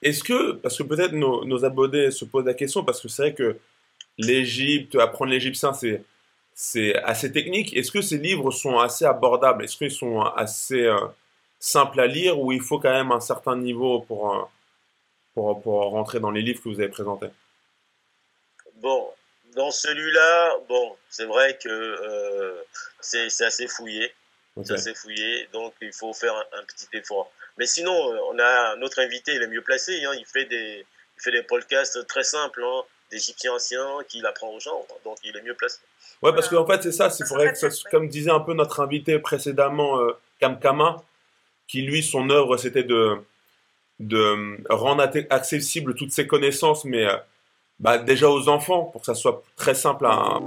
Est-ce que, parce que peut-être nos, nos, abonnés se posent la question, parce que c'est vrai que l'Égypte, apprendre l'égyptien, c'est, c'est assez technique. Est-ce que ces livres sont assez abordables? Est-ce qu'ils sont assez euh, simples à lire ou il faut quand même un certain niveau pour, euh, pour, pour rentrer dans les livres que vous avez présentés? Bon, dans celui-là, bon, c'est vrai que euh, c'est assez fouillé. Ça s'est fouillé, donc il faut faire un, petit effort. Mais sinon, euh, on a notre invité, il est mieux placé. Hein, il, fait des, il fait des podcasts très simples, hein, d'Égyptiens anciens, qu'il apprend aux gens. Donc il est mieux placé. Ouais, parce qu'en fait, c'est ça. C'est vrai que, comme disait un peu notre invité précédemment, euh, Kamkama, qui lui, son œuvre, c'était de, de rendre accessible toutes ses connaissances, mais euh, bah, déjà aux enfants, pour que ça soit très simple à.